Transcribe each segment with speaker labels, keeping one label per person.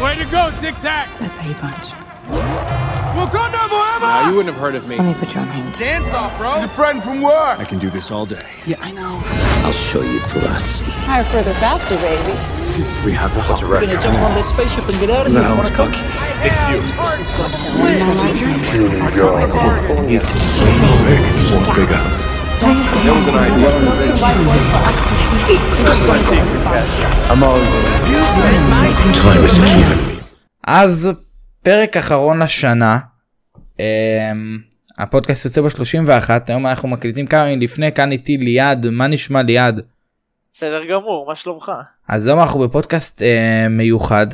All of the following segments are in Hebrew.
Speaker 1: Way to go, Tic Tac!
Speaker 2: That's how you punch.
Speaker 1: Wakanda forever!
Speaker 3: Nah, you wouldn't have heard of me.
Speaker 2: Let me put you on hold.
Speaker 1: Dance off, bro! He's a friend from work!
Speaker 3: I can do this all day.
Speaker 1: Yeah, I know.
Speaker 4: I'll show you ferocity.
Speaker 5: Higher, further, faster, baby.
Speaker 3: We have the hot record.
Speaker 4: We're gonna jump on that spaceship and get out of here.
Speaker 3: No,
Speaker 4: wanna
Speaker 3: cook. It's you. It's you.
Speaker 4: It's you. It's. It's you.
Speaker 6: אז פרק אחרון לשנה. אמ, הפודקאסט יוצא ב-31 היום אנחנו מקליטים כמה ימים לפני כאן איתי ליעד מה נשמע ליעד
Speaker 7: בסדר גמור, מה שלומך?
Speaker 6: אז היום אנחנו בפודקאסט אה, מיוחד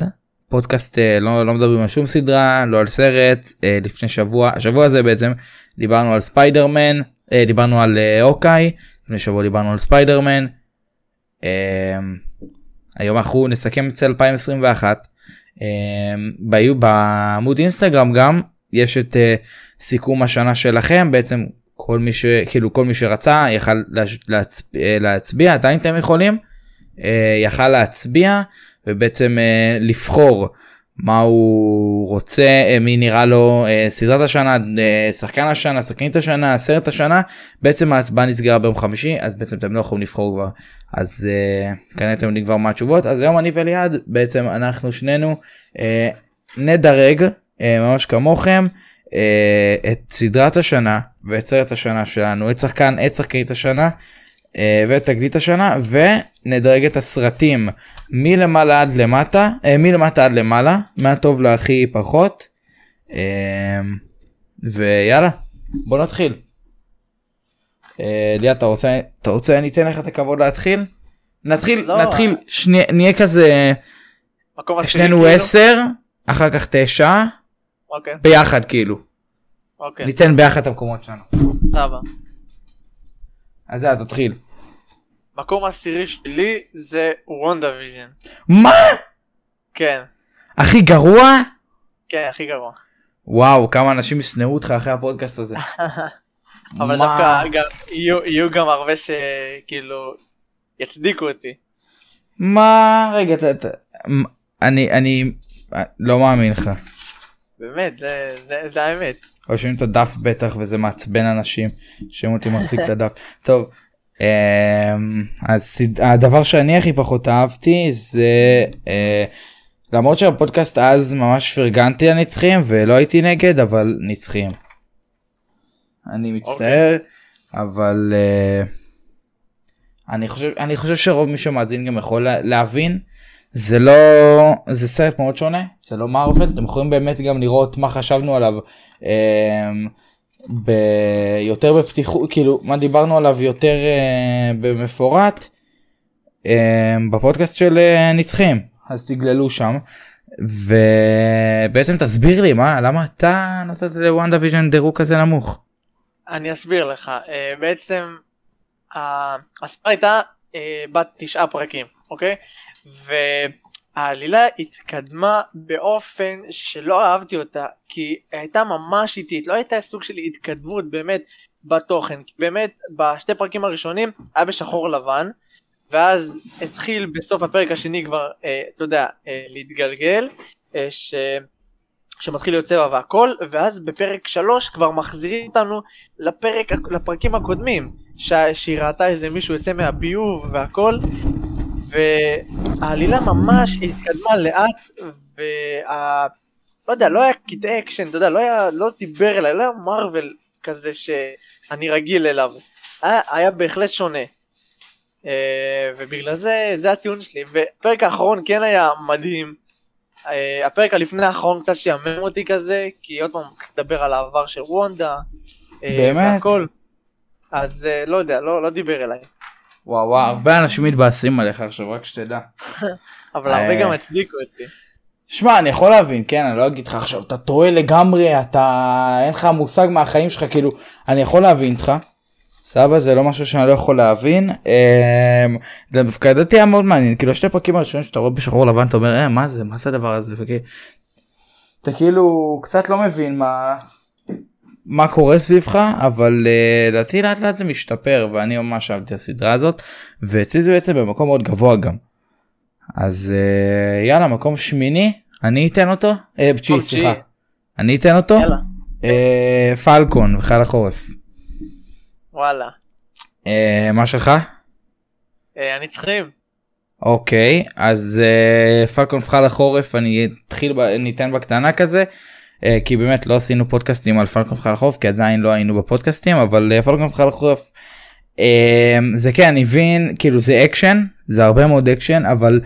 Speaker 6: פודקאסט אה, לא, לא מדברים על שום סדרה לא על סרט אה, לפני שבוע השבוע הזה בעצם דיברנו על ספיידרמן דיברנו על אה, אוקיי לפני שבוע דיברנו על ספיידרמן. אה, היום אנחנו נסכם את 2021 אה, בעמוד אינסטגרם גם יש את אה, סיכום השנה שלכם. בעצם כל מי שכאילו כל מי שרצה יכל להש- להצ... אה, להצביע עדיין אתם יכולים. אה, יכל להצביע ובעצם אה, לבחור מה הוא רוצה אה, מי נראה לו אה, סדרת השנה אה, שחקן השנה שחקנית השנה סרט השנה בעצם ההצבעה נסגרה ביום חמישי אז בעצם אתם לא יכולים לבחור כבר. אז אה, כנראה אתם יודעים כבר מה התשובות. אז היום אני וליעד בעצם אנחנו שנינו אה, נדרג אה, ממש כמוכם אה, את סדרת השנה ואת סרט השנה שלנו את שחקן את שחקנית השנה אה, ואת תגלית השנה ונדרג את הסרטים מלמעלה עד למטה אה, מלמטה עד למעלה מהטוב להכי פחות אה, ויאללה בוא נתחיל. ליעד אתה רוצה אתה רוצה אני אתן לך את הכבוד להתחיל? נתחיל
Speaker 7: לא.
Speaker 6: נתחיל שני, נהיה כזה שנינו
Speaker 7: כאילו?
Speaker 6: עשר אחר כך תשע
Speaker 7: אוקיי,
Speaker 6: ביחד כאילו
Speaker 7: אוקיי,
Speaker 6: ניתן ביחד את המקומות שלנו.
Speaker 7: סבבה.
Speaker 6: אז יאללה תתחיל.
Speaker 7: מקום עשירי שלי זה וונדה ויז'ן.
Speaker 6: מה?
Speaker 7: כן,
Speaker 6: הכי גרוע?
Speaker 7: כן, הכי גרוע.
Speaker 6: וואו כמה אנשים ישנאו אותך אחרי הפודקאסט הזה.
Speaker 7: אבל? דווקא גם, יהיו, יהיו גם הרבה שכאילו יצדיקו אותי.
Speaker 6: מה רגע אתה, אתה, אני אני לא מאמין לך.
Speaker 7: באמת, זה, זה, זה האמת.
Speaker 6: רושמים את הדף בטח וזה מעצבן אנשים שומעים אותי מחזיק את הדף. טוב. אמ, אז הדבר שאני הכי פחות אהבתי זה אה, למרות שהפודקאסט אז ממש פרגנתי לנצחים ולא הייתי נגד אבל נצחים. אני מצטער אבל אה, אני חושב אני חושב שרוב מי שמאזין גם יכול לה- להבין. זה לא זה סרט מאוד שונה זה לא מארוול. אתם יכולים באמת גם לראות מה חשבנו עליו. אמ, ביותר בפתיחות כאילו מה דיברנו עליו יותר אה, במפורט אמ, בפודקאסט של אה, נצחים אז תגללו שם ובעצם תסביר לי מה למה אתה נתת לוונדה ויז'ן דירוג כזה נמוך.
Speaker 7: אני אסביר לך. אה, בעצם ה- הסדרה הייתה אה, בת תשעה פרקים, אוקיי? והעלילה התקדמה באופן שלא אהבתי אותה, כי הייתה ממש איטית, לא הייתה סוג של התקדמות באמת בתוכן. כי באמת בשתי פרקים הראשונים היה בשחור לבן, ואז התחיל בסוף הפרק השני כבר, אה, אתה יודע, אה, להתגלגל, אה, ש... שמתחיל להיות צבע והכל, ואז בפרק 3 כבר מחזירים אותנו לפרק, לפרקים הקודמים, ש... שהיא ראתה איזה מישהו יוצא מהביוב והכל, והעלילה ממש התקדמה לאט, וה... לא יודע, לא היה קטעי אקשן, אתה יודע, לא היה, לא דיבר אליי, לא היה מארוול כזה שאני רגיל אליו, היה, היה בהחלט שונה. אה, ובגלל זה, זה הטיעון שלי, והפרק האחרון כן היה מדהים. אה, הפרק הלפני האחרון קצת שיעמם אותי כזה, כי עוד פעם לדבר על העבר של וונדה. אה,
Speaker 6: באמת?
Speaker 7: והכל. אז לא יודע, לא, לא דיבר אליי.
Speaker 6: וואו וואו הרבה אנשים מתבאסים עליך עכשיו רק שתדע.
Speaker 7: אבל הרבה
Speaker 6: אה.
Speaker 7: גם הצדיקו אותי.
Speaker 6: שמע אני יכול להבין כן אני לא אגיד לך עכשיו אתה טועה לגמרי אתה אין לך מושג מהחיים שלך כאילו אני יכול להבין אותך. סבא זה לא משהו שאני לא יכול להבין. אמ, זה דווקא לדעתי היה מאוד מעניין כאילו שתי פרקים הראשונים שאתה רואה בשחור לבן אתה אומר אה, מה זה מה זה הדבר הזה אתה כאילו קצת לא מבין מה מה קורה סביבך אבל אה, לדעתי לאט לאט זה משתפר ואני ממש אהבתי הסדרה הזאת ואצלי זה בעצם במקום מאוד גבוה גם. אז אה, יאללה מקום שמיני אני אתן אותו? אה,
Speaker 7: טוב,
Speaker 6: סליחה. אני אתן אותו? אה, פלקון וחייל החורף.
Speaker 7: וואלה.
Speaker 6: אה, מה שלך?
Speaker 7: אה, הנצחים.
Speaker 6: אוקיי אז אה, פלקון וחייל החורף אני אתחיל ב- ניתן בקטנה כזה. אה, כי באמת לא עשינו פודקאסטים על פלקון וחייל החורף כי עדיין לא היינו בפודקאסטים אבל אה, פלקון וחייל החורף אה, זה כן אני מבין כאילו זה אקשן זה הרבה מאוד אקשן אבל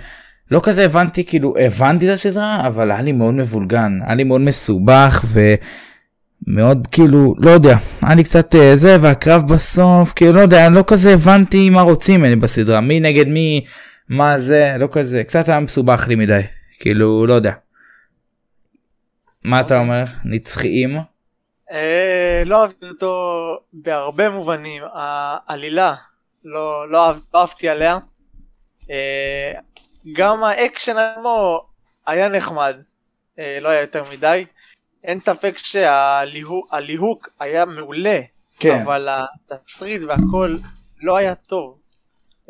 Speaker 6: לא כזה הבנתי כאילו הבנתי את הסדרה אבל היה לי מאוד מבולגן היה לי מאוד מסובך ומאוד כאילו לא יודע לי קצת זה והקרב בסוף כאילו לא יודע לא כזה הבנתי מה רוצים ממני בסדרה מי נגד מי מה זה לא כזה קצת היה מסובך לי מדי כאילו לא יודע. מה אתה אומר נצחיים
Speaker 7: אה, לא אהבתי אותו בהרבה מובנים. העלילה, לא, לא, לא אהבתי עליה. אה, גם האקשן עצמו היה נחמד, אה, לא היה יותר מדי. אין ספק שהליהוק היה מעולה,
Speaker 6: כן.
Speaker 7: אבל התסריט והכל לא היה טוב.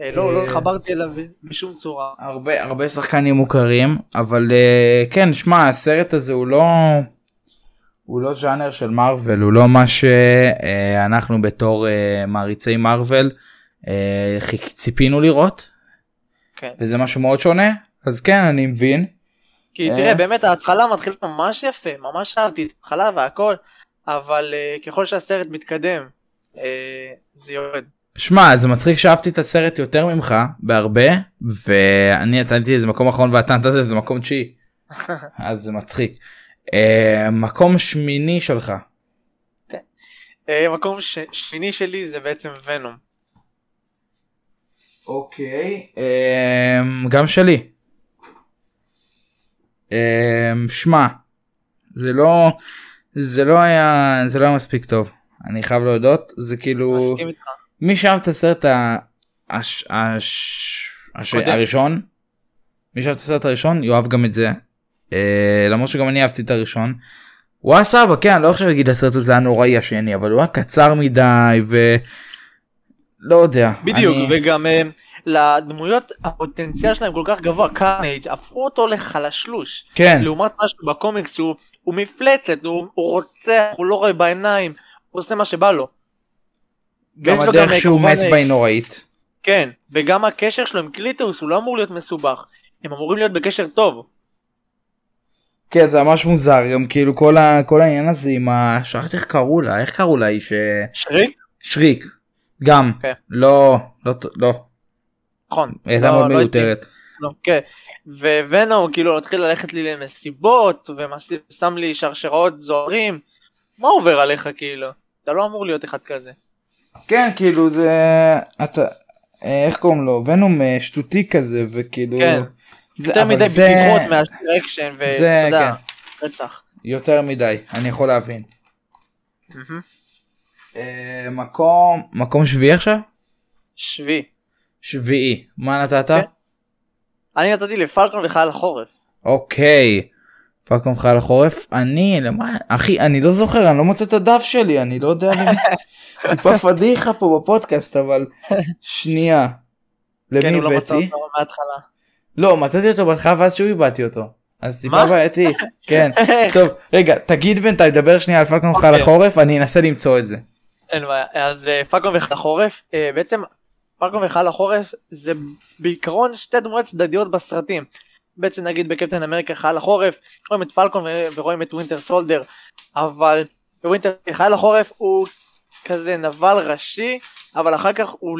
Speaker 7: אה, לא, לא
Speaker 6: אה,
Speaker 7: התחברתי אליו בשום צורה.
Speaker 6: הרבה הרבה שחקנים מוכרים אבל אה, כן שמע הסרט הזה הוא לא הוא לא ז'אנר של מארוול הוא לא מה שאנחנו בתור מעריצי מארוול ציפינו לראות
Speaker 7: כן.
Speaker 6: וזה משהו מאוד שונה אז כן אני מבין
Speaker 7: כי
Speaker 6: אה.
Speaker 7: תראה באמת ההתחלה מתחילה ממש יפה ממש אהבתי את ההתחלה והכל אבל ככל שהסרט מתקדם זה יורד.
Speaker 6: שמע זה מצחיק שאהבתי את הסרט יותר ממך בהרבה ואני נתתי איזה מקום אחרון ואתה נתת איזה מקום תשיעי אז זה מצחיק. Uh, מקום שמיני שלך
Speaker 7: uh, מקום ש... שני שלי זה בעצם ונום.
Speaker 6: אוקיי אמ, גם שלי. אמ, שמע זה לא זה לא היה זה לא היה מספיק טוב אני חייב להודות זה כאילו
Speaker 7: מסכים איתך.
Speaker 6: מי שאהב את הסרט ה- הש- הש- הש-. הראשון מי שאהב את הסרט הראשון יאהב גם את זה אה, למרות שגם אני אהבתי את הראשון. הוא היה סבבה כן אני לא עכשיו אגיד הסרט הזה היה נוראי השני אבל הוא היה קצר מדי ו... לא יודע.
Speaker 7: בדיוק
Speaker 6: אני-
Speaker 7: וגם אה, לדמויות הפוטנציאל שלהם כל כך גבוה קארנייג' הפכו אותו לחלשלוש.
Speaker 6: כן.
Speaker 7: לעומת משהו בקומיקס שהוא הוא מפלצת הוא, הוא רוצח הוא לא רואה בעיניים הוא עושה מה שבא לו.
Speaker 6: גם הדרך
Speaker 7: גם,
Speaker 6: שהוא מת בה היא נוראית.
Speaker 7: כן וגם הקשר שלו עם קליטוס הוא לא אמור להיות מסובך הם אמורים להיות בקשר טוב.
Speaker 6: כן זה ממש מוזר גם כאילו כל, ה... כל העניין הזה עם ה... שכחתי איך קראו לה איך קראו לה היא ש...
Speaker 7: שריק?
Speaker 6: שריק. גם.
Speaker 7: כן.
Speaker 6: לא לא לא.
Speaker 7: נכון.
Speaker 6: היא הייתה
Speaker 7: לא-
Speaker 6: מאוד
Speaker 7: לא
Speaker 6: מיותרת.
Speaker 7: לא, כן. וונום כאילו התחיל ללכת לי למסיבות ושם לי שרשראות זוהרים. מה עובר עליך כאילו? אתה לא אמור להיות אחד כזה.
Speaker 6: כן כאילו זה אתה אה, איך קוראים לו ונום אה, שטותי כזה וכאילו.
Speaker 7: כן.
Speaker 6: זה,
Speaker 7: יותר מדי
Speaker 6: זה...
Speaker 7: בדיחות מאשר אקשן ואתה יודע, רצח.
Speaker 6: יותר מדי אני יכול להבין.
Speaker 7: מהמם.
Speaker 6: אה, מקום מקום שביעי עכשיו?
Speaker 7: שבי.
Speaker 6: שביעי. מה נתת?
Speaker 7: כן. אני נתתי לפלקון וחייל החורף.
Speaker 6: אוקיי. פאקום חייל החורף אני למה אחי אני לא זוכר אני לא מוצא את הדף שלי אני לא יודע אם טיפה פדיחה פה בפודקאסט אבל שנייה.
Speaker 7: כן,
Speaker 6: למי
Speaker 7: לא
Speaker 6: הבאתי? לא מצאתי אותו בהתחלה ואז שוב איבדתי אותו. אז טיפה
Speaker 7: מה?
Speaker 6: בעייתי. כן. טוב רגע תגיד בינתיים דבר שנייה על פאקום חייל
Speaker 7: אוקיי.
Speaker 6: החורף אני אנסה למצוא את זה.
Speaker 7: אין בעיה. אז אה, פלקון וחייל החורף, אה, בעצם פלקון וחייל החורף זה בעיקרון שתי דמויות צדדיות בסרטים. בעצם נגיד בקפטן אמריקה חייל החורף, רואים את פלקון ורואים את Winter Soldier, אבל ב Winter חייל החורף הוא כזה נבל ראשי, אבל אחר כך הוא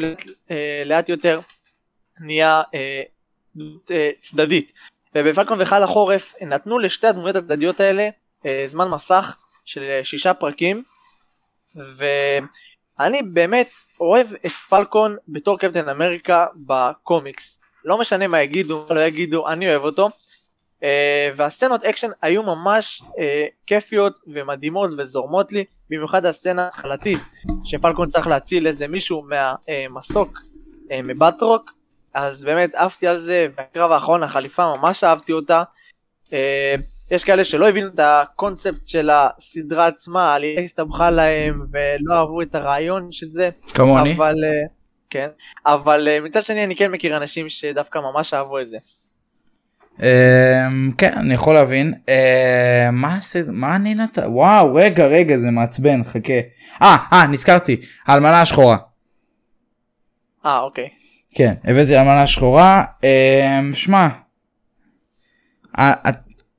Speaker 7: אה, לאט יותר נהיה אה, אה, צדדית. ובפלקון וחייל החורף נתנו לשתי הדמויות הצדדיות האלה אה, זמן מסך של אה, שישה פרקים, ואני באמת אוהב את פלקון בתור קפטן אמריקה בקומיקס. לא משנה מה יגידו, מה לא יגידו, אני אוהב אותו. אה, והסצנות אקשן היו ממש אה, כיפיות ומדהימות וזורמות לי, במיוחד הסצנה ההתחלתית, שפלקון צריך להציל איזה מישהו מהמסוק, אה, מבטרוק, אז באמת עפתי על זה, והקרב האחרון, החליפה, ממש אהבתי אותה. אה, יש כאלה שלא הבינו את הקונספט של הסדרה עצמה, העלילה הסתבכה להם ולא אהבו את הרעיון של זה,
Speaker 6: כמוני.
Speaker 7: אבל אה, כן, אבל אה, מצד שני אני כן מכיר אנשים שדווקא ממש אהבו את זה.
Speaker 6: אמ, כן אני יכול להבין אה, מה עשית מה אני נתן וואו רגע רגע זה מעצבן חכה אה אה נזכרתי האלמנה השחורה
Speaker 7: אה אוקיי.
Speaker 6: כן הבאתי אלמנה שחורה אמ, שמע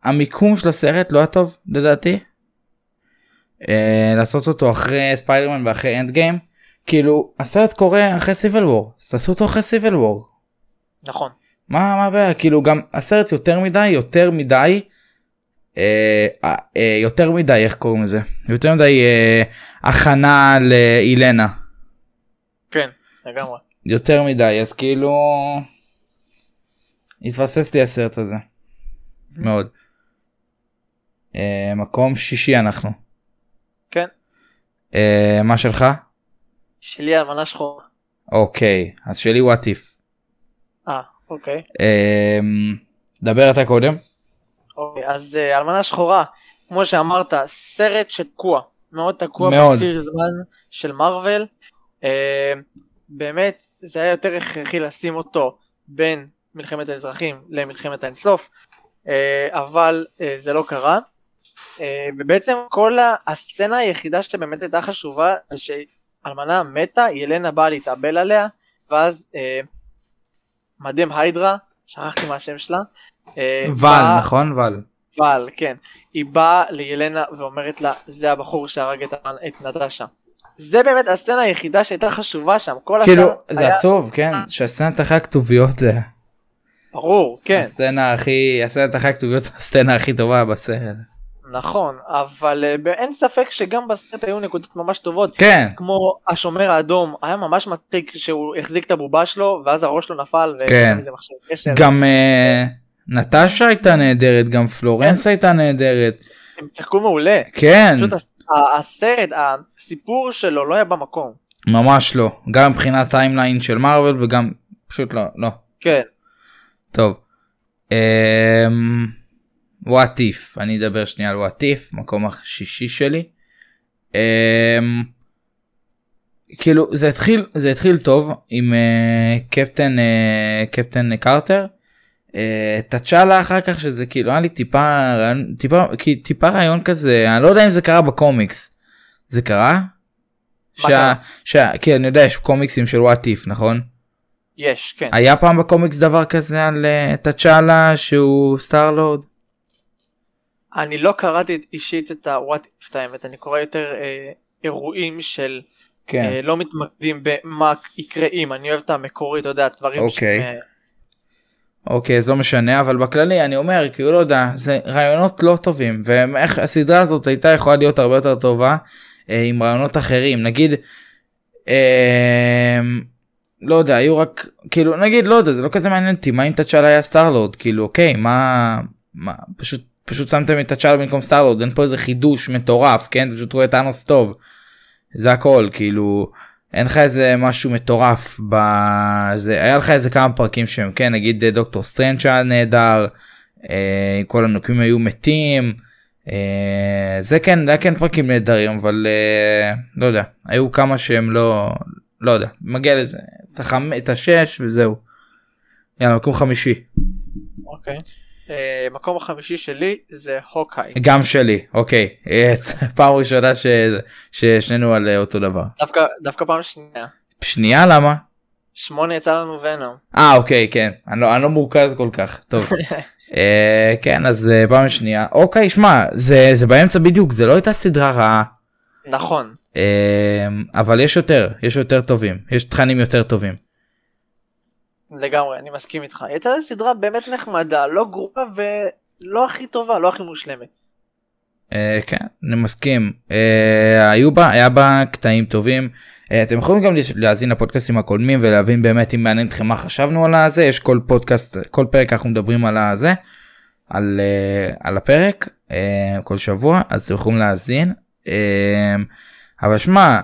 Speaker 6: המיקום של הסרט לא היה טוב לדעתי. אה, לעשות אותו אחרי ספיידרמן ואחרי Endgame כאילו הסרט קורה אחרי Civil War אז תעשו אותו אחרי Civil War.
Speaker 7: נכון.
Speaker 6: מה מה הבעיה כאילו גם הסרט יותר מדי יותר מדי אה, אה, אה, יותר מדי איך קוראים לזה יותר מדי אה, הכנה לילנה
Speaker 7: כן לגמרי.
Speaker 6: יותר מדי אז כאילו התפספס לי הסרט הזה מאוד. אה, מקום שישי אנחנו
Speaker 7: כן.
Speaker 6: אה, מה שלך
Speaker 7: שלי אלמנה שחורה.
Speaker 6: אוקיי אז שלי וואט איף
Speaker 7: אה אוקיי.
Speaker 6: דבר אתה קודם
Speaker 7: אוקיי אז אה, אלמנה שחורה כמו שאמרת סרט שתקוע מאוד תקוע
Speaker 6: מאוד.
Speaker 7: בציר זמן של מארוול. אה, באמת זה היה יותר הכרחי לשים אותו בין מלחמת האזרחים למלחמת האינסוף אה, אבל אה, זה לא קרה. אה, ובעצם כל הסצנה היחידה שבאמת הייתה חשובה זה שאלמנה מתה ילנה באה להתאבל עליה ואז אה, מדהים היידרה שכחתי מה השם שלה. אה,
Speaker 6: ואל
Speaker 7: באה-
Speaker 6: נכון ואל
Speaker 7: אבל כן, היא באה לילנה ואומרת לה זה הבחור שהרג את, את נטשה. זה באמת הסצנה היחידה שהייתה חשובה שם, כל
Speaker 6: כאילו זה
Speaker 7: היה
Speaker 6: עצוב כן שהסצנת אחרי הכתוביות זה
Speaker 7: ברור, כן,
Speaker 6: הסצנה הכי הסצנת אחרי הכתוביות הסצנה הכי טובה בסרט.
Speaker 7: נכון, אבל אה, אין ספק שגם בסרט היו נקודות ממש טובות,
Speaker 6: כן.
Speaker 7: כמו השומר האדום, היה ממש מצחיק שהוא החזיק את הבובה שלו ואז הראש שלו נפל,
Speaker 6: כן. גם אה, נטשה הייתה נהדרת גם פלורנס הייתה נהדרת.
Speaker 7: הם שיחקו מעולה,
Speaker 6: כן.
Speaker 7: פשוט הסרט, הסיפור שלו לא היה במקום,
Speaker 6: ממש לא. גם מבחינת timeline של מארוול וגם פשוט לא לא.
Speaker 7: כן,
Speaker 6: טוב. What If אני אדבר שנייה על What If מקום השישי שלי. אמ, כאילו זה התחיל זה התחיל טוב עם אה, קפטן אה, קפטן קרטר. אה, תצ'אלה אחר כך שזה כאילו היה לי טיפה רעיון- טיפה כי טיפה רעיון כזה אני לא יודע אם זה קרה בקומיקס. זה קרה? שה? שה, כי אני יודע יש קומיקסים של וואט איף נכון?
Speaker 7: יש, כן,
Speaker 6: היה פעם בקומיקס דבר כזה על אה, תצ'אלה שהוא סטארלורד?
Speaker 7: אני לא קראתי אישית את if את האמת, אני קורא יותר אה, אירועים של
Speaker 6: כן.
Speaker 7: אה, לא מתמקדים במה יקרה אם, אני אוהב את המקורי, אתה יודע, דברים
Speaker 6: אוקיי.
Speaker 7: שהם, אה,
Speaker 6: אוקיי אז לא משנה אבל בכללי אני אומר כאילו לא יודע זה רעיונות לא טובים ואיך הסדרה הזאת הייתה יכולה להיות הרבה יותר טובה אה, עם רעיונות אחרים נגיד אה, לא יודע היו רק כאילו נגיד לא יודע זה לא כזה מעניין אותי מה אם תצ'אלה היה סטארלורד כאילו אוקיי מה מה פשוט פשוט שמתם את תצ'אלה במקום סטארלורד אין פה איזה חידוש מטורף כן פשוט רואה את תאנוס טוב זה הכל כאילו אין לך איזה משהו מטורף בזה היה לך איזה כמה פרקים שהם כן נגיד אה, דוקטור סטרנץ' היה נהדר אה, כל הנוקמים היו מתים אה, זה כן זה כן פרקים נהדרים אבל אה, לא יודע היו כמה שהם לא לא יודע מגיע לזה את, החמ... את השש וזהו. יאללה מקום חמישי
Speaker 7: אוקיי. אה, מקום החמישי שלי זה הוקאי,
Speaker 6: גם שלי אוקיי. אה, פעם ראשונה ש... ששנינו על אה, אותו דבר.
Speaker 7: דווקא, דווקא פעם שנייה,
Speaker 6: שנייה למה?
Speaker 7: שמונה יצא לנו ונום,
Speaker 6: אה אוקיי כן. אני לא, אני לא מורכז כל כך טוב. אה, כן אז אה, פעם שנייה. אוקיי שמע זה זה באמצע בדיוק זה לא הייתה סדרה רעה.
Speaker 7: נכון,
Speaker 6: אה, אבל יש יותר יש יותר טובים יש תכנים יותר טובים
Speaker 7: לגמרי, אני מסכים איתך, הייתה סדרה באמת נחמדה, לא גרועה ולא הכי טובה, לא הכי מושלמת,
Speaker 6: אה, כן אני מסכים. אה, היו בה היה בה קטעים טובים. אה, אתם יכולים גם להאזין לפודקאסטים הקודמים ולהבין באמת אם מעניין אתכם מה חשבנו על הזה. יש כל פודקאסט כל פרק אנחנו מדברים על הזה על, על הפרק כל שבוע אז אתם יכולים להאזין. אבל שמע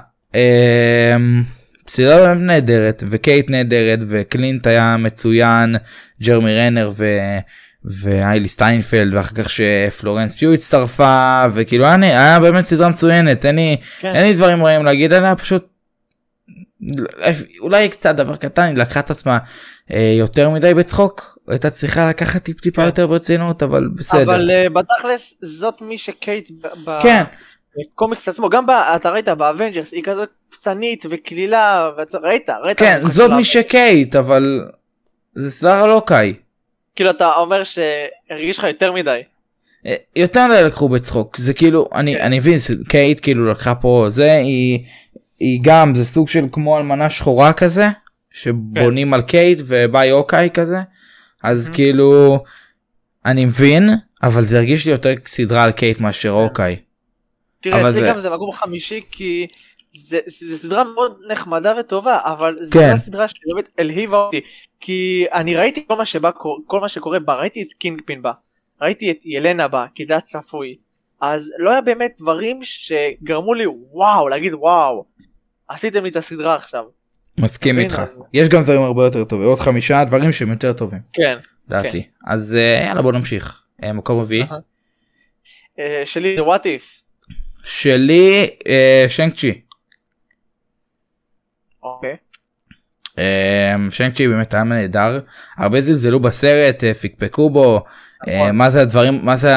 Speaker 6: סדרה באמת נהדרת וקייט נהדרת וקלינט היה מצוין ג'רמי רנר ו... והיילי סטיינפלד ואחר כך שפלורנס פיו הצטרפה וכאילו היה, היה באמת סדרה מצוינת אין לי,
Speaker 7: כן.
Speaker 6: אין לי דברים רעים להגיד עליה פשוט אולי קצת דבר קטן היא לקחה את עצמה אה, יותר מדי בצחוק הייתה צריכה לקחת טיפ טיפה יותר ברצינות אבל בסדר.
Speaker 7: אבל אה, בתכלס זאת מי שקייט ב- ב-
Speaker 6: כן.
Speaker 7: בקומיקס עצמו גם ב- אתה ראית באבנג'רס היא כזאת קצנית וקלילה ואתה ראית ראית
Speaker 6: כן זאת. מי שקייט אבל זה זרה לא קאי.
Speaker 7: כאילו אתה אומר שהרגיש לך יותר מדי.
Speaker 6: אה, יותר מדי לקחו בצחוק זה כאילו אני
Speaker 7: כן.
Speaker 6: אני מבין קייט כאילו לקחה פה זה היא היא גם זה סוג של כמו אלמנה שחורה כזה שבונים על קייט ובא הוקאי כזה אז
Speaker 7: Mhm.
Speaker 6: כאילו אני מבין אבל זה הרגיש לי יותר סדרה על קייט מאשר אוקיי.
Speaker 7: תראה אצלי
Speaker 6: זה-
Speaker 7: גם זה מקום חמישי כי זה, זה סדרה מאוד נחמדה וטובה אבל זה
Speaker 6: כן.
Speaker 7: לא סדרה שבאמת הלהיבה אותי. כי אני ראיתי כל מה שבא כל מה שקורה בה ראיתי את קינג פין בה ראיתי את ילנה בה כי זה היה צפוי אז לא היה באמת דברים שגרמו לי וואו להגיד וואו עשיתם לי את הסדרה עכשיו.
Speaker 6: מסכים איתך.
Speaker 7: אז-
Speaker 6: יש גם דברים הרבה יותר טובים עוד חמישה דברים שהם יותר טובים.
Speaker 7: כן
Speaker 6: דעתי אז אה, יאללה בוא נמשיך. אה, מקום רביעי.
Speaker 7: אהה. אה, שלי זה וואט איף
Speaker 6: שלי אה, שנק צ'י.
Speaker 7: אוקיי.
Speaker 6: אמ, שיינקצ'י באמת היה נהדר. הרבה זלזלו בסרט אה, פיקפקו בו. אה,
Speaker 7: נכון.
Speaker 6: מה זה הדברים מה זה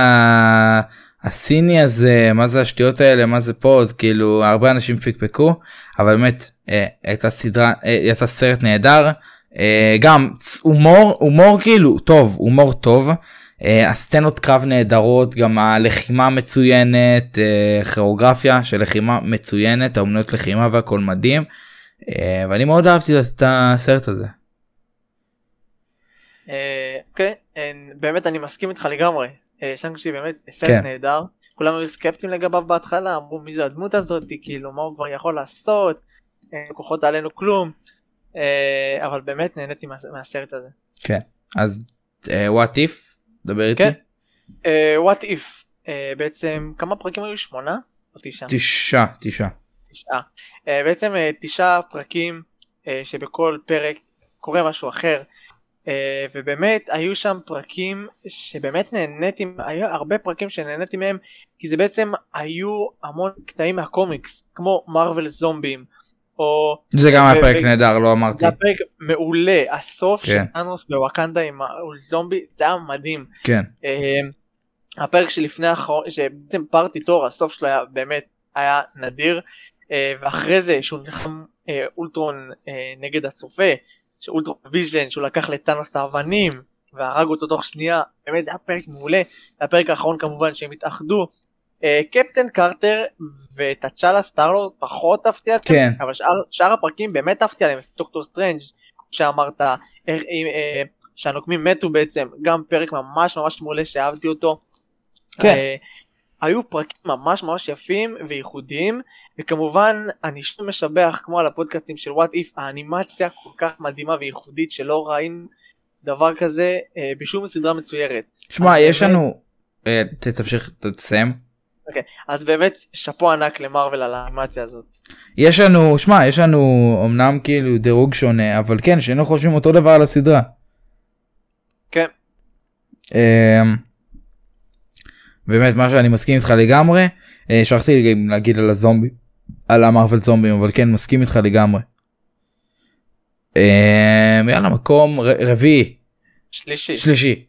Speaker 6: הסיני הזה מה זה השטויות האלה מה זה פה אז כאילו הרבה אנשים פיקפקו אבל באמת אה, הייתה סדרה אה, יצא סרט נהדר. אה, גם הומור הומור כאילו טוב הומור טוב. אה, הסצנות קרב נהדרות גם הלחימה מצוינת אה, כיאוגרפיה של לחימה מצוינת האומנויות לחימה והכל מדהים. אה, ואני מאוד אהבתי את הסרט הזה.
Speaker 7: אוקיי באמת אני מסכים איתך לגמרי אה, שאנג-צ'י באמת סרט
Speaker 6: כן.
Speaker 7: נהדר כולם היו סקפטיים לגביו בהתחלה אמרו מי זה הדמות הזאת כאילו מה הוא כבר יכול לעשות כוחות עלינו כלום אבל באמת נהניתי מה- מהסרט הזה.
Speaker 6: כן. אז וואט איף דבר איתי.
Speaker 7: כן. וואט איף בעצם כמה פרקים היו שמונה או תשעה?
Speaker 6: תשעה תשעה.
Speaker 7: תשעה. אה, בעצם אה, תשעה פרקים אה, שבכל פרק קורה משהו אחר אה, ובאמת היו שם פרקים שבאמת נהניתי, היו הרבה פרקים שנהניתי מהם כי זה בעצם היו המון קטעים מהקומיקס כמו מרוויל זומבים או
Speaker 6: זה גם היה פרק נהדר לא אמרתי.
Speaker 7: זה היה פרק מעולה הסוף של
Speaker 6: כן.
Speaker 7: אנוס בוואקנדה עם הזומבי זה היה מדהים
Speaker 6: כן.
Speaker 7: אה, הפרק שלפני האחרון שבעצם פארטי תור הסוף שלו היה באמת היה נדיר אה, ואחרי זה שהוא נלחם אה, אולטרון אה, נגד הצופה שאולטרון ויז'ן שהוא לקח לתאנוס את האבנים והרג אותו תוך שנייה באמת זה היה פרק מעולה הפרק האחרון כמובן שהם התאחדו קפטן קרטר ותצ'אלה סטארלורד פחות אהבתי עליהם
Speaker 6: כן.
Speaker 7: אבל שאר, שאר הפרקים באמת אהבתי עליהם דוקטור סטרנג' שאמרת אה, אה, שהנוקמים מתו בעצם גם פרק ממש ממש מעולה שאהבתי אותו.
Speaker 6: כן.
Speaker 7: אה, היו פרקים ממש ממש יפים וייחודיים וכמובן אני שוב משבח כמו על הפודקאסטים של וואט איף האנימציה כל כך מדהימה וייחודית שלא ראינו דבר כזה אה, בשום סדרה מצוירת
Speaker 6: שמע יש
Speaker 7: באמת-
Speaker 6: לנו. אה, תמשיך תסיים.
Speaker 7: אז באמת שאפו ענק למרוויל על האנימציה הזאת.
Speaker 6: יש לנו שמע יש לנו אמנם כאילו דירוג שונה אבל כן שנינו חושבים אותו דבר על הסדרה.
Speaker 7: כן.
Speaker 6: אמ, באמת מה שאני מסכים איתך לגמרי אה, שכחתי גם להגיד על הזומבי על המרוויל זומבים אבל כן מסכים איתך לגמרי. אמ, יאללה מקום רביעי
Speaker 7: שלישי.
Speaker 6: שלישי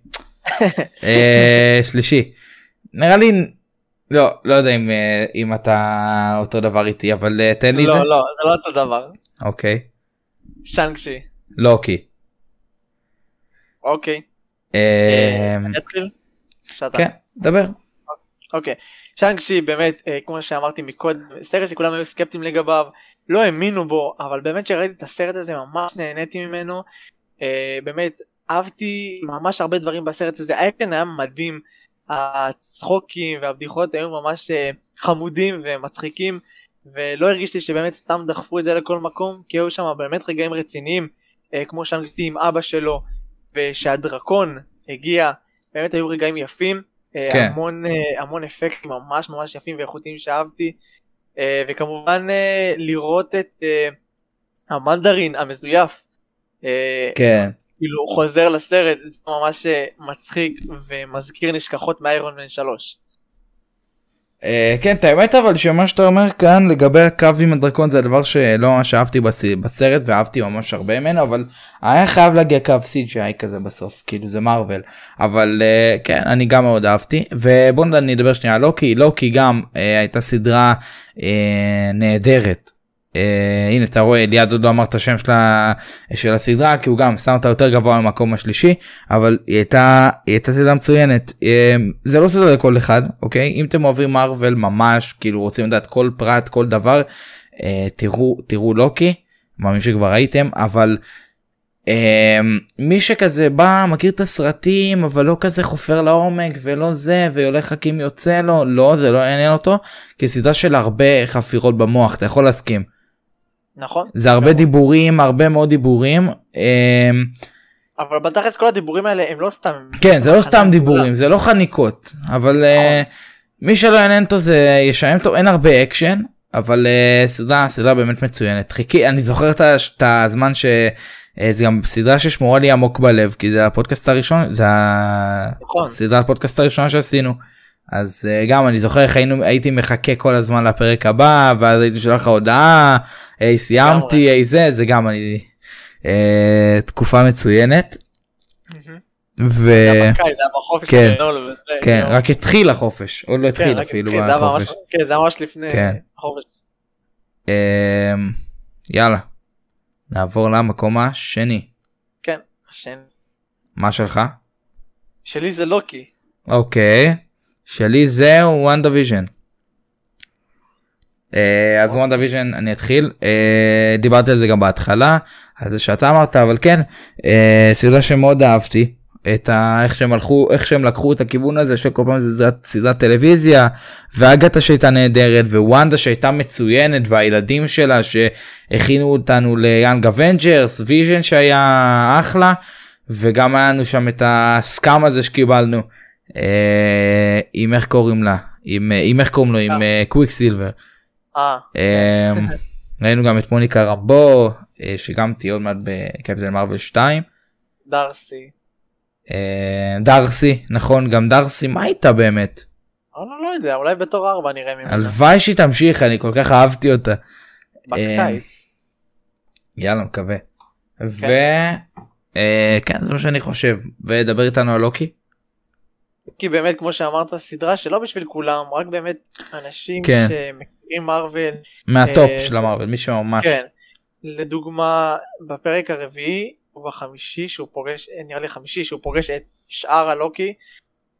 Speaker 6: אה, שלישי נראה לי לא לא יודע אם אה, אם אתה אותו דבר איתי אבל אה, תן לי את
Speaker 7: לא
Speaker 6: זה
Speaker 7: לא זה לא אותו דבר.
Speaker 6: אוקיי
Speaker 7: שאנג-צ'י.
Speaker 6: לוקי.
Speaker 7: אוקיי.
Speaker 6: אמ?
Speaker 7: שאתה.
Speaker 6: כן דבר.
Speaker 7: אוקיי. שאנג-צ'י באמת אה, כמו שאמרתי מקודם סרט שכולם היו סקפטיים לגביו לא האמינו בו אבל באמת שראיתי את הסרט הזה ממש נהניתי ממנו. אה, באמת אהבתי ממש הרבה דברים בסרט הזה האקשן היה מדהים. הצחוקים והבדיחות היו ממש אה, חמודים ומצחיקים ולא הרגישתי שבאמת סתם דחפו את זה לכל מקום כי היו שם באמת רגעים רציניים אה, כמו שאנגליתי עם אבא שלו ושהדרקון הגיע באמת היו רגעים יפים אה,
Speaker 6: כן.
Speaker 7: המון המון אפקטים ממש ממש יפים ואיכותיים שאהבתי אה, וכמובן לראות את המנדרין המזויף
Speaker 6: כן.
Speaker 7: כאילו חוזר לסרט זה ממש אה, מצחיק ומזכיר נשכחות מאיירון מן 3.
Speaker 6: אה, כן, את האמת אבל שמה שאתה אומר כאן לגבי הקו עם הדרקון זה הדבר שלא ממש אהבתי בס- בסרט ואהבתי ממש הרבה ממנו אבל היה חייב להגיע קו CGI כזה בסוף כאילו זה מארוול אבל אה, כן אני גם מאוד אהבתי ובוא נ- אני אדבר שנייה לוקי לוקי גם הייתה סדרה נהדרת. אה, הנה אתה רואה ליעד עוד לא אמר את השם שלה של הסדרה כי הוא גם שם אותה יותר גבוה במקום השלישי אבל היא הייתה היא הייתה סדרה מצוינת אה, זה לא סדרה לכל אחד אוקיי אם אתם אוהבים מארוול ממש כאילו רוצים לדעת כל פרט כל דבר אה, תראו תראו לוקי מאמין שכבר ראיתם אבל. אה, מי שכזה בא מכיר את הסרטים אבל לא כזה חופר לעומק ולא זה והולך אם יוצא לו לא זה לא יעניין אותו כי סדרה של הרבה חפירות במוח אתה יכול להסכים.
Speaker 7: נכון?
Speaker 6: זה הרבה דיבורים הרבה מאוד דיבורים אמ,
Speaker 7: אבל בתכלס כל הדיבורים האלה הם לא סתם.
Speaker 6: כן זה לא סתם דיבורים זה לא חניקות אבל אה, מי שלא יעניין אותו זה ישעמם אותו אין הרבה אקשן אבל אה, סדרה סדרה באמת מצוינת חיכי אני זוכר את הזמן שזה גם סדרה ששמורה לי עמוק בלב כי זה הפודקאסט הראשון זה
Speaker 7: נכון.
Speaker 6: הסדרה הפודקאסט הראשונה שעשינו. אז אה, גם אני זוכר איך היינו הייתי מחכה כל הזמן לפרק הבא ואז הייתי שולח לך הודעה היי סיימתי. היי זה זה גם אני אה, תקופה מצוינת. ו... כן, כן. רק התחיל החופש עוד לא
Speaker 7: כן,
Speaker 6: התחיל
Speaker 7: רק
Speaker 6: אפילו החופש.
Speaker 7: כן זה ממש לפני
Speaker 6: כן.
Speaker 7: החופש.
Speaker 6: אמ, יאללה נעבור למקום השני
Speaker 7: כן. השן.
Speaker 6: מה שלך
Speaker 7: שלי זה לוקי.
Speaker 6: אוקיי שלי זה WandaVision. אז WandaVision אני אתחיל. אה, דיברתי על זה גם בהתחלה על זה שאתה אמרת אבל כן אה, סדרה שמאוד אהבתי את ה... איך שהם הלכו איך שהם לקחו את הכיוון הזה שכל פעם זה סדרת, טלוויזיה ואגתה שהייתה נהדרת ווונדה שהייתה מצוינת והילדים שלה שהכינו אותנו ל Young Avengers ויז'ן שהיה אחלה וגם היה לנו שם את ה scam הזה שקיבלנו. אה, עם איך קוראים לה עם, אה, איך קוראים לו עם קוויק סילבר.
Speaker 7: אה.
Speaker 6: אמ, ראינו גם את מוניקה רמבו אה, שגם תהיה עוד מעט בקפטן מרוויל 2.
Speaker 7: דארסי.
Speaker 6: אה, דארסי נכון גם דארסי מה איתה באמת
Speaker 7: אני לא יודע אולי בתור ארבע נראה ממנו.
Speaker 6: הלוואי שהיא תמשיך אני כל כך אהבתי אותה.
Speaker 7: בקיץ.
Speaker 6: יאללה מקווה. וכן זה מה שאני חושב ודבר איתנו על לוקי.
Speaker 7: כי באמת כמו שאמרת סדרה שלא בשביל כולם רק באמת אנשים
Speaker 6: כן.
Speaker 7: שמכירים מארוול.
Speaker 6: מהטופ
Speaker 7: אה,
Speaker 6: של המארוול מי שממש.
Speaker 7: כן. לדוגמה בפרק הרביעי או בחמישי שהוא פוגש אה, נראה לי חמישי שהוא פוגש את שאר הלוקי.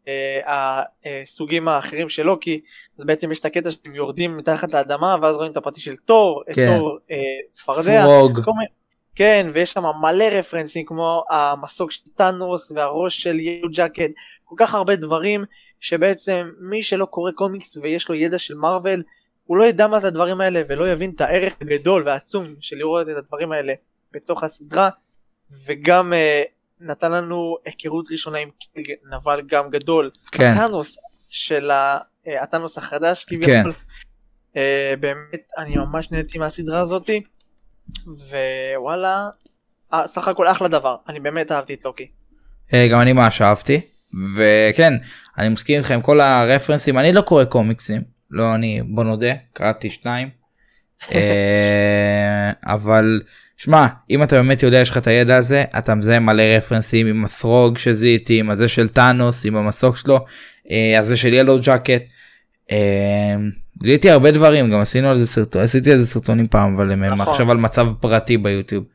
Speaker 7: אה, הסוגים האחרים של לוקי אז בעצם יש את הקטע שהם יורדים מתחת לאדמה ואז רואים את הפרטי של תור, את
Speaker 6: כן.
Speaker 7: תור אה, צפרדע,
Speaker 6: frog.
Speaker 7: כל מיני- כן ויש שם מלא רפרנסים כמו המסוק של טאנוס והראש של ילוג'קט כל כך הרבה דברים שבעצם מי שלא קורא קומיקס ויש לו ידע של מארוול הוא לא ידע מה זה הדברים האלה ולא יבין את הערך הגדול והעצום של לראות את הדברים האלה בתוך הסדרה וגם אה, נתן לנו היכרות ראשונה עם קאנג נבל גם גדול
Speaker 6: כן.
Speaker 7: הטאנוס של ה- אה, הטאנוס החדש
Speaker 6: כן.
Speaker 7: כביכול. אה, באמת אני ממש נהניתי מהסדרה הזאתי ווואלה. אה, סך הכל אחלה דבר. אני באמת אהבתי את לוקי.
Speaker 6: אה, גם אני ממש אהבתי. וכן אני מסכים איתך עם כל הרפרנסים אני לא קורא קומיקסים. לא אני בוא נודה קראתי שניים. אה, אבל שמע אם אתה באמת יודע יש לך את הידע הזה אתה מזהה מלא רפרנסים עם הפרוג שזיהיתי עם הזה של טאנוס עם המסוק שלו הזה של ילו ג'קט. אה, זיהיתי הרבה דברים גם עשינו על זה סרטון עשיתי על זה סרטונים פעם אבל הם
Speaker 7: נכון.
Speaker 6: עכשיו על מצב פרטי ביוטיוב.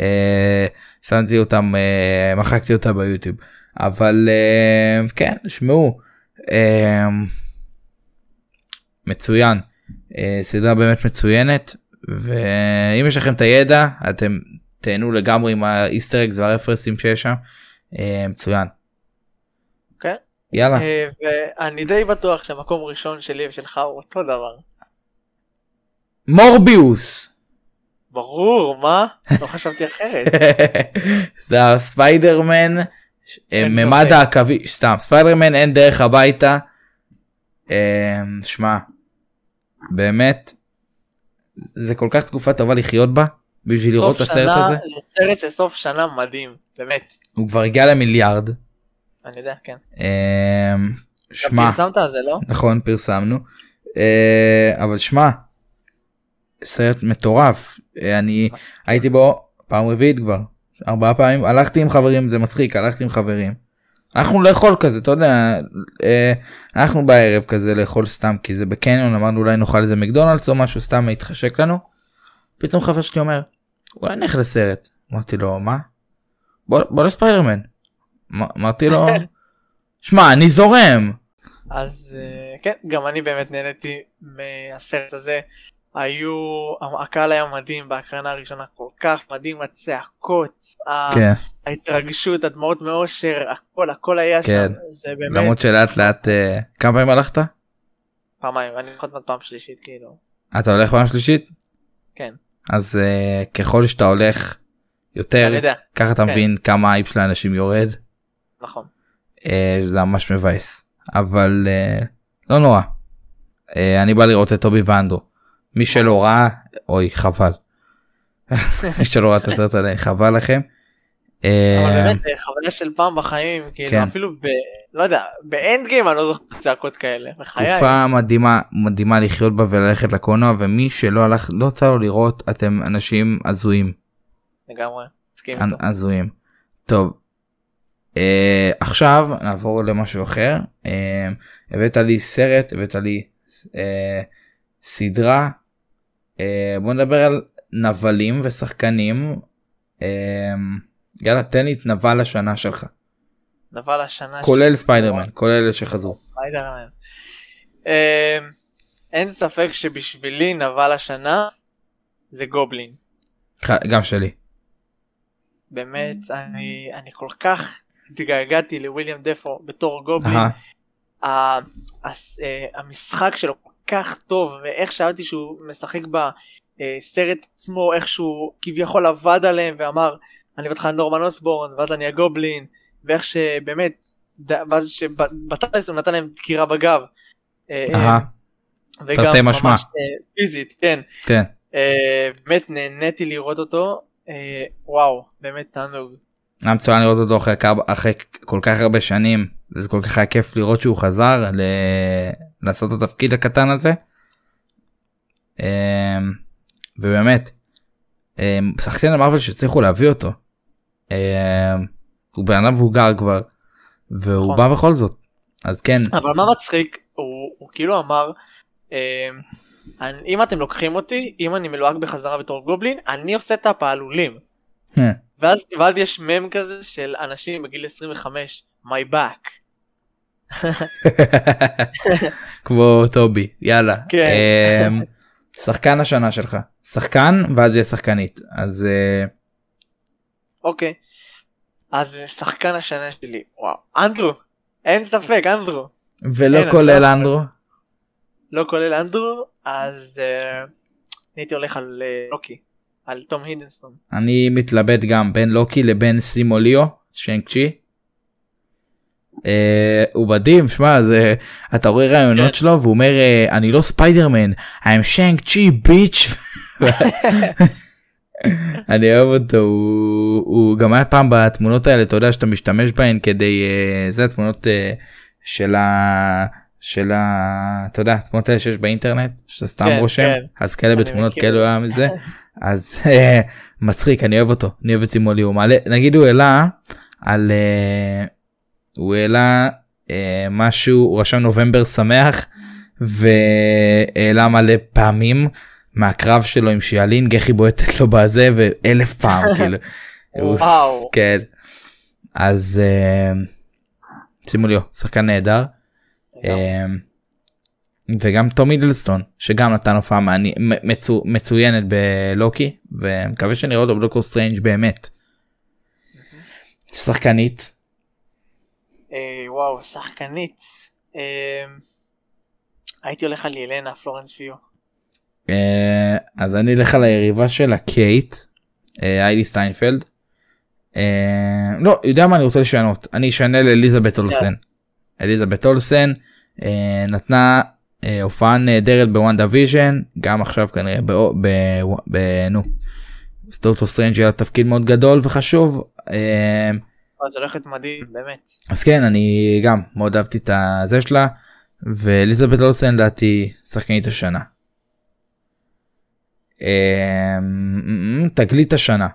Speaker 6: אה, שמתי אותם אה, מחקתי אותה ביוטיוב אבל אה, כן שמעו אה, מצוין אה, סדרה באמת מצוינת ואם יש לכם את הידע אתם תהנו לגמרי עם האיסטר אקס והרפרסים שיש שם אה, מצוין. יאללה
Speaker 7: אה, ואני די בטוח שהמקום הראשון שלי ושלך הוא אותו דבר.
Speaker 6: מורביוס
Speaker 7: ברור מה? לא חששתי אחרת.
Speaker 6: זה הספיידרמן
Speaker 7: אין
Speaker 6: ממד. העכבי סתם ספיידרמן אין דרך הביתה. אה, שמע באמת זה כל כך תקופה טובה לחיות בה בשביל לראות את
Speaker 7: סוף
Speaker 6: הסרט
Speaker 7: שנה-
Speaker 6: הזה
Speaker 7: זה סרט של סוף שנה מדהים באמת.
Speaker 6: הוא כבר הגיע למיליארד.
Speaker 7: אני יודע כן. גם
Speaker 6: שמע
Speaker 7: פרסמת על זה לא?
Speaker 6: נכון פרסמנו אה, אבל שמע, סרט מטורף. אה, אני הייתי בו פעם רביעית כבר. ארבעה פעמים הלכתי עם חברים זה מצחיק הלכתי עם חברים. אנחנו לאכול כזה אתה יודע אה, אנחנו בערב כזה לאכול סתם כי זה בקניון אמרנו אולי נאכל איזה מקדונלדס או משהו סתם התחשק לנו. פתאום חבר שלי אומר אולי נלך לסרט אמרתי לו מה? בוא, בוא לספיידרמן. אמ- אמרתי לו שמע אני זורם.
Speaker 7: אז אה, כן, גם אני באמת נהניתי מהסרט הזה. היו, הקהל היה מדהים בהקרנה הראשונה, כל כך מדהים, הצעקות,
Speaker 6: כן.
Speaker 7: ההתרגשות, הדמעות מאושר, הכל, הכל היה
Speaker 6: כן.
Speaker 7: שם, זה באמת
Speaker 6: למרות שלאט לאט אה, כמה פעמים הלכת?
Speaker 7: פעמיים, אני הולך עוד פעם שלישית, כאילו,
Speaker 6: אתה הולך פעם שלישית?
Speaker 7: כן,
Speaker 6: אז אה, ככל שאתה הולך יותר ככה אתה
Speaker 7: כן.
Speaker 6: מבין כמה האייפ של האנשים יורד
Speaker 7: נכון.
Speaker 6: אה, שזה ממש מבאס אבל אה, לא נורא. אה, אני בא לראות את טובי ואנדרו. מי שלא ראה אוי חבל. מי שלא ראה את הסרט הזה חבל לכם.
Speaker 7: אבל באמת חוויה של פעם בחיים, כאילו
Speaker 6: כן.
Speaker 7: אפילו ב... לא יודע, באנד גיים אני לא זוכר צעקות כאלה,
Speaker 6: תקופה מדהימה מדהימה לחיות בה וללכת לקולנוע ומי שלא הלך לא יצא לו לראות אתם אנשים הזויים
Speaker 7: לגמרי.
Speaker 6: הזויים. טוב. אה, עכשיו נעבור למשהו אחר אה, הבאת לי סרט הבאת לי אה, סדרה אה, בוא נדבר על נבלים ושחקנים אה, יאללה תן לי את נבל השנה שלך
Speaker 7: נבל השנה
Speaker 6: כולל ספיידרמן כולל אלה שחזרו.
Speaker 7: ספיידרמן. אה, אין ספק שבשבילי נבל השנה זה גובלין.
Speaker 6: גם שלי.
Speaker 7: באמת, אני, אני כל כך התגעגעתי לוויליאם דפו בתור גובלין. אה, המשחק שלו כל כך טוב ואיך שאלתי שהוא משחק בסרט עצמו איך שהוא כביכול עבד עליהם ואמר אני בתך נורמן אוסבורן ואז אני הגובלין ואיך שבאמת ואז שבתכלס הוא נתן להם דקירה בגב. אה,
Speaker 6: אהה,
Speaker 7: וגם
Speaker 6: תרתי משמע.
Speaker 7: ממש, אה, פיזית כן
Speaker 6: כן.
Speaker 7: אה, באמת נהניתי לראות אותו אה, וואו באמת תענוג.
Speaker 6: היה מצוין לראות אותו אחרי, אחרי כל כך הרבה שנים זה כל כך היה כיף לראות שהוא חזר ל... לעשות את התפקיד הקטן הזה. אמ, ובאמת אמ, שחקן המרוויל שהצליחו להביא אותו. אמ, הוא בן אדם מבוגר כבר והוא
Speaker 7: נכון.
Speaker 6: בא בכל זאת אז כן
Speaker 7: אבל מה מצחיק הוא, הוא כאילו אמר אם אתם לוקחים אותי אם אני מלוהק בחזרה בתור גובלין אני עושה את הפעלולים ואז, ואז יש מם כזה של אנשים בגיל 25 my back.
Speaker 6: כמו טובי יאללה.
Speaker 7: כן.
Speaker 6: אמ, שחקן השנה שלך. שחקן ואז יהיה שחקנית. אז אה,
Speaker 7: אוקיי. אז שחקן השנה שלי. וואו. אנדרו. אין ספק אנדרו.
Speaker 6: ולא
Speaker 7: אין,
Speaker 6: כולל
Speaker 7: לא-
Speaker 6: אנדרו.
Speaker 7: לא כולל אנדרו אז אה, הייתי הולך על אה, לוקי על תום הידנסון
Speaker 6: אני מתלבט גם בין לוקי לבין סימוליו שיינג צ'י. אה, הוא מדהים שמע זה אתה רואה רעיונות
Speaker 7: כן.
Speaker 6: שלו והוא אומר אה, אני לא ספיידרמן I'm שיינג צ'י ביץ'. אני אוהב אותו הוא, הוא גם היה פעם בתמונות האלה אתה יודע שאתה משתמש בהן כדי אה, זה התמונות אה, של ה... של ה... אתה יודע התמונות האלה שיש באינטרנט שאתה סתם
Speaker 7: כן,
Speaker 6: רושם
Speaker 7: כן.
Speaker 6: אז כאלה בתמונות. כאלו היה מזה אז אה, מצחיק אני אוהב אותו אני אוהב את סימולי הוא מעלה נגיד הוא העלה על אה, הוא העלה אה, משהו הוא רשם נובמבר שמח והעלה מלא פעמים מהקרב שלו עם שיאלין היא בועטת לו בזה ואלף פעם כאילו.
Speaker 7: וואו
Speaker 6: כן. אז סימו ליו שחקן נהדר. וגם טום הידלסטון שגם נתן הופעה מעני- מצו- מצוינת בלוקי ומקווה שנראה אותו בדוקטור סטרנג' באמת. שחקנית
Speaker 7: אה, וואו, שחקנית. אה, הייתי הולך על ילנה, פלורנס פיו.
Speaker 6: אה, אז אני אלך על היריבה שלה קייט היילי סטיינפלד. לא יודע מה אני רוצה לשנות אני אשנה לאליזבת אולסן. אליזבת אולסן נתנה הופעה נהדרת ב WandaVision גם עכשיו כנראה ב... ב... ב... נו. דוקטור סטרנג' היה תפקיד מאוד גדול וחשוב. אה,
Speaker 7: אז הולכת מדהים, באמת.
Speaker 6: אז כן אני גם מאוד אהבתי את הזה שלה ואליזבת אולסן לדעתי שחקנית השנה. אמ, תגלית השנה.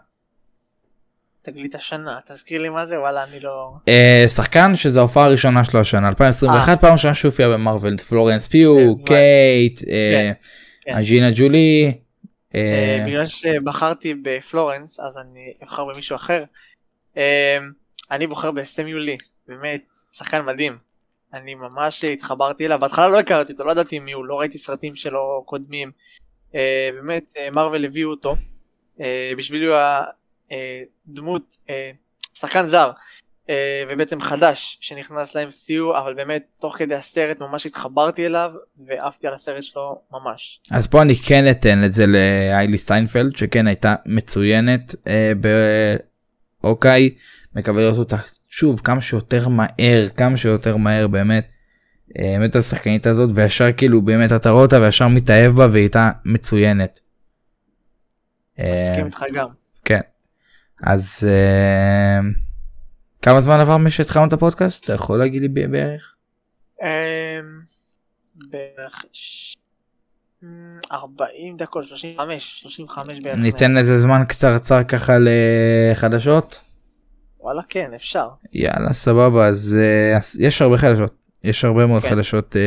Speaker 7: תגלית השנה, תזכיר לי מה זה, וואלה, אני לא...
Speaker 6: אה, שחקן שזה ההופעה הראשונה שלו השנה 2021 פעם ראשונה שהופיע במארוול פלורנס פיו
Speaker 7: אה. כן,
Speaker 6: קייט אה,
Speaker 7: כן.
Speaker 6: אג'ינה ג'ולי.
Speaker 7: אה,
Speaker 6: אה,
Speaker 7: בגלל שבחרתי בפלורנס, אז אני אבחר במישהו אחר. אה, אני בוחר בסמיולי, באמת, שחקן מדהים. אני ממש התחברתי אליו, בהתחלה לא הכרתי אותו, לא ידעתי מי הוא, לא ראיתי סרטים שלו קודמים. אה, באמת, אה, מרוויל הביאו אותו. אה, בשבילי הוא אה, דמות, אה, שחקן זר, אה, ובעצם חדש, שנכנס ל-MCU, אבל באמת, תוך כדי הסרט ממש התחברתי אליו, ועפתי על הסרט שלו ממש.
Speaker 6: אז פה אני כן אתן את זה להיילי סטיינפלד שכן הייתה מצוינת אה, בהוקאיי מקווה לראות אותה שוב כמה שיותר מהר כמה שיותר מהר באמת. אה, באמת השחקנית הזאת וישר כאילו באמת אתה רואה אותה וישר מתאהב בה והיא הייתה מצוינת. אה,
Speaker 7: מסכים איתך גם.
Speaker 6: כן. אז אה, כמה זמן עבר מאז שהתחלנו את הפודקאסט אתה יכול להגיד לי בערך?
Speaker 7: אמ, בערך ש- אמ, 40 דקות, 35, 35 בערך.
Speaker 6: ניתן איזה זמן קצרצר ככה לחדשות.
Speaker 7: וואלה כן, אפשר.
Speaker 6: יאללה סבבה אז אה, אז יש הרבה חדשות יש הרבה מאוד
Speaker 7: כן.
Speaker 6: חדשות אה,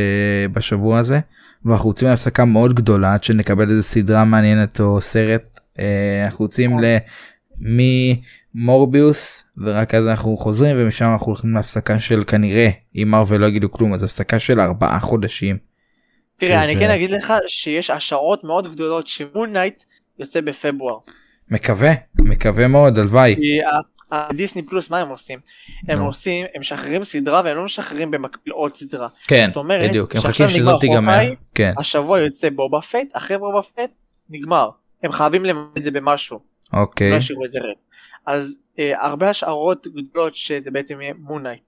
Speaker 6: בשבוע הזה ואנחנו יוצאים להפסקה מאוד גדולה עד שנקבל איזה סדרה מעניינת או סרט אה, אנחנו יוצאים ממורביוס ורק אז אנחנו חוזרים ומשם אנחנו הולכים להפסקה של כנראה אם מארוול לא יגידו כלום אז הפסקה של ארבעה חודשים.
Speaker 7: תראה, אני
Speaker 6: שזה-
Speaker 7: כן אגיד לך שיש השערות מאוד גדולות ש Moon Knight יוצא בפברואר.
Speaker 6: מקווה מקווה מאוד הלוואי
Speaker 7: ה Disney Plus מה הם עושים? הם. עושים, הם משחררים סדרה והם לא משחררים במקביל עוד סדרה.
Speaker 6: כן בדיוק הם מחכים
Speaker 7: נגמר
Speaker 6: שזאת תיגמר כן
Speaker 7: השבוע יוצא בובה פט, אחרי בובה פט נגמר. הם חייבים למלא את זה במשהו,
Speaker 6: אוקיי
Speaker 7: לא ישאירו את זה ריק. אז אה, הרבה השערות גדולות שזה בעצם יהיה Moon Knight.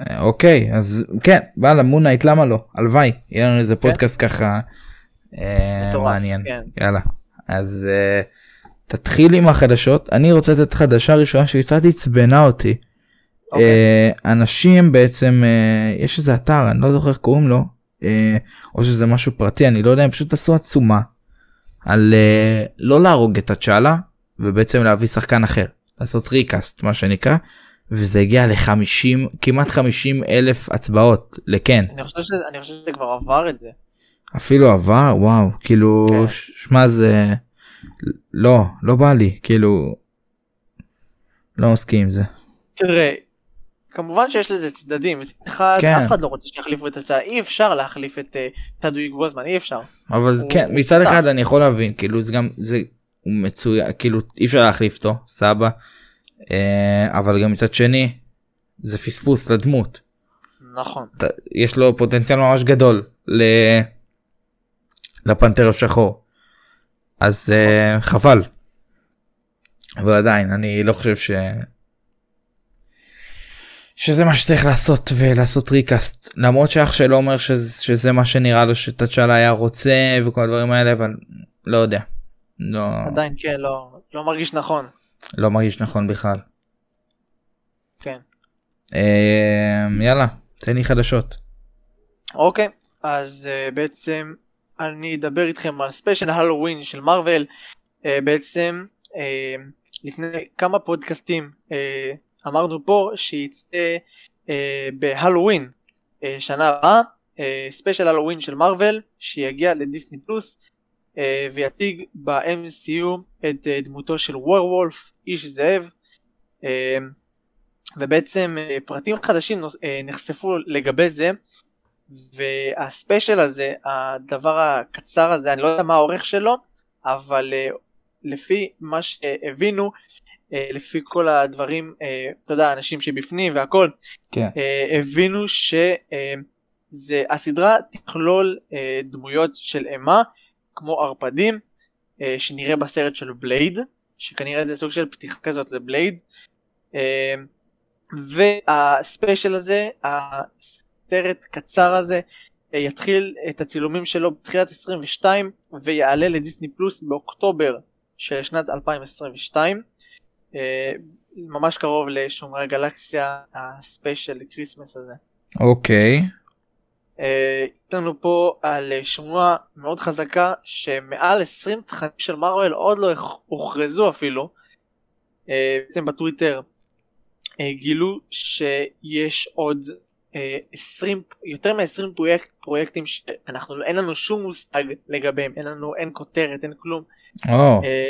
Speaker 6: אה, אוקיי אז כן וואלה Moon Knight למה לא הלוואי יהיה לנו איזה פודקאסט ככה אה, מעניין
Speaker 7: כן.
Speaker 6: יאללה אז אה, תתחיל עם החדשות אני רוצה לתת חדשה ראשונה שקצת עצבנה אותי.
Speaker 7: אוקיי.
Speaker 6: אה, אנשים בעצם אה, יש איזה אתר אני לא זוכר איך קוראים לו אה, או שזה משהו פרטי אני לא יודע הם פשוט עשו עצומה על אה, לא להרוג את הצ'אלה ובעצם להביא שחקן אחר לעשות ריקאסט מה שנקרא וזה הגיע ל-50 כמעט 50 אלף הצבעות לכן
Speaker 7: אני חושב שזה אני חושב שזה כבר עבר את זה.
Speaker 6: אפילו עבר וואו כאילו
Speaker 7: כן.
Speaker 6: שמע זה לא לא בא לי כאילו לא מסכים עם זה
Speaker 7: תראה, כמובן שיש לזה צדדים, אחד
Speaker 6: כן.
Speaker 7: אף אחד לא רוצה שיחליפו את הצעה, אי אפשר להחליף את אה, צ'אדוויק בוזמן, אי אפשר.
Speaker 6: אבל
Speaker 7: הוא-
Speaker 6: כן מצד. אחד אני יכול להבין כאילו זה גם זה הוא מצוין כאילו אי אפשר להחליף אותו סבא אה, אבל גם מצד שני זה פספוס לדמות
Speaker 7: נכון.
Speaker 6: אתה- יש לו פוטנציאל ממש גדול ל... לפנתר השחור אז אה, חבל אבל עדיין אני לא חושב ש... שזה מה שצריך לעשות ולעשות ריקאסט למרות שאח שלו אומר שזה, שזה מה שנראה לו שתצ'אלה היה רוצה וכל הדברים האלה אבל לא יודע לא,
Speaker 7: עדיין כן, לא, לא מרגיש נכון.
Speaker 6: לא מרגיש נכון בכלל.
Speaker 7: כן.
Speaker 6: אה, יאללה תן לי חדשות.
Speaker 7: אוקיי, אז uh, בעצם אני אדבר איתכם על ספיישל הלואוין של מארוול. Uh, בעצם uh, לפני כמה פודקאסטים uh, אמרנו פה שיצא uh, בהלואוין uh, שנה הבאה ספיישל הלואוין של מארוול שיגיע לדיסני פלוס uh, ויציג ב-MCU את uh, דמותו של וורוולף איש זאב. Uh, ובעצם אה, פרטים חדשים אה, נחשפו לגבי זה והספיישל הזה הדבר הקצר הזה אני לא יודע מה האורך שלו אבל אה, לפי מה שהבינו אה, לפי כל הדברים אה, אתה יודע אנשים שבפנים והכל
Speaker 6: כן.
Speaker 7: אה, הבינו שזה הסדרה תכלול אה, דמויות של אימה כמו ערפדים אה, שנראה בסרט של בלייד שכנראה זה סוג של פתיחה כזאת לבלייד אה, והספיישל הזה הסרט קצר הזה אה, יתחיל את הצילומים שלו בתחילת 22 ויעלה לדיסני פלוס באוקטובר של שנת 2022 אה, ממש קרוב לשומרי הגלקסיה ה special ל Christmas הזה.
Speaker 6: אוקיי
Speaker 7: אה, יש לנו פה על אה, שמועה מאוד חזקה שמעל 20 תכנים של מארוול עוד לא הוכרזו אפילו. אה, בעצם בטוויטר אה, גילו שיש עוד אה, 20 יותר מ-20 פרויקט, פרויקטים שאנחנו אין לנו שום מושג לגביהם אין לנו אין כותרת אין כלום אה,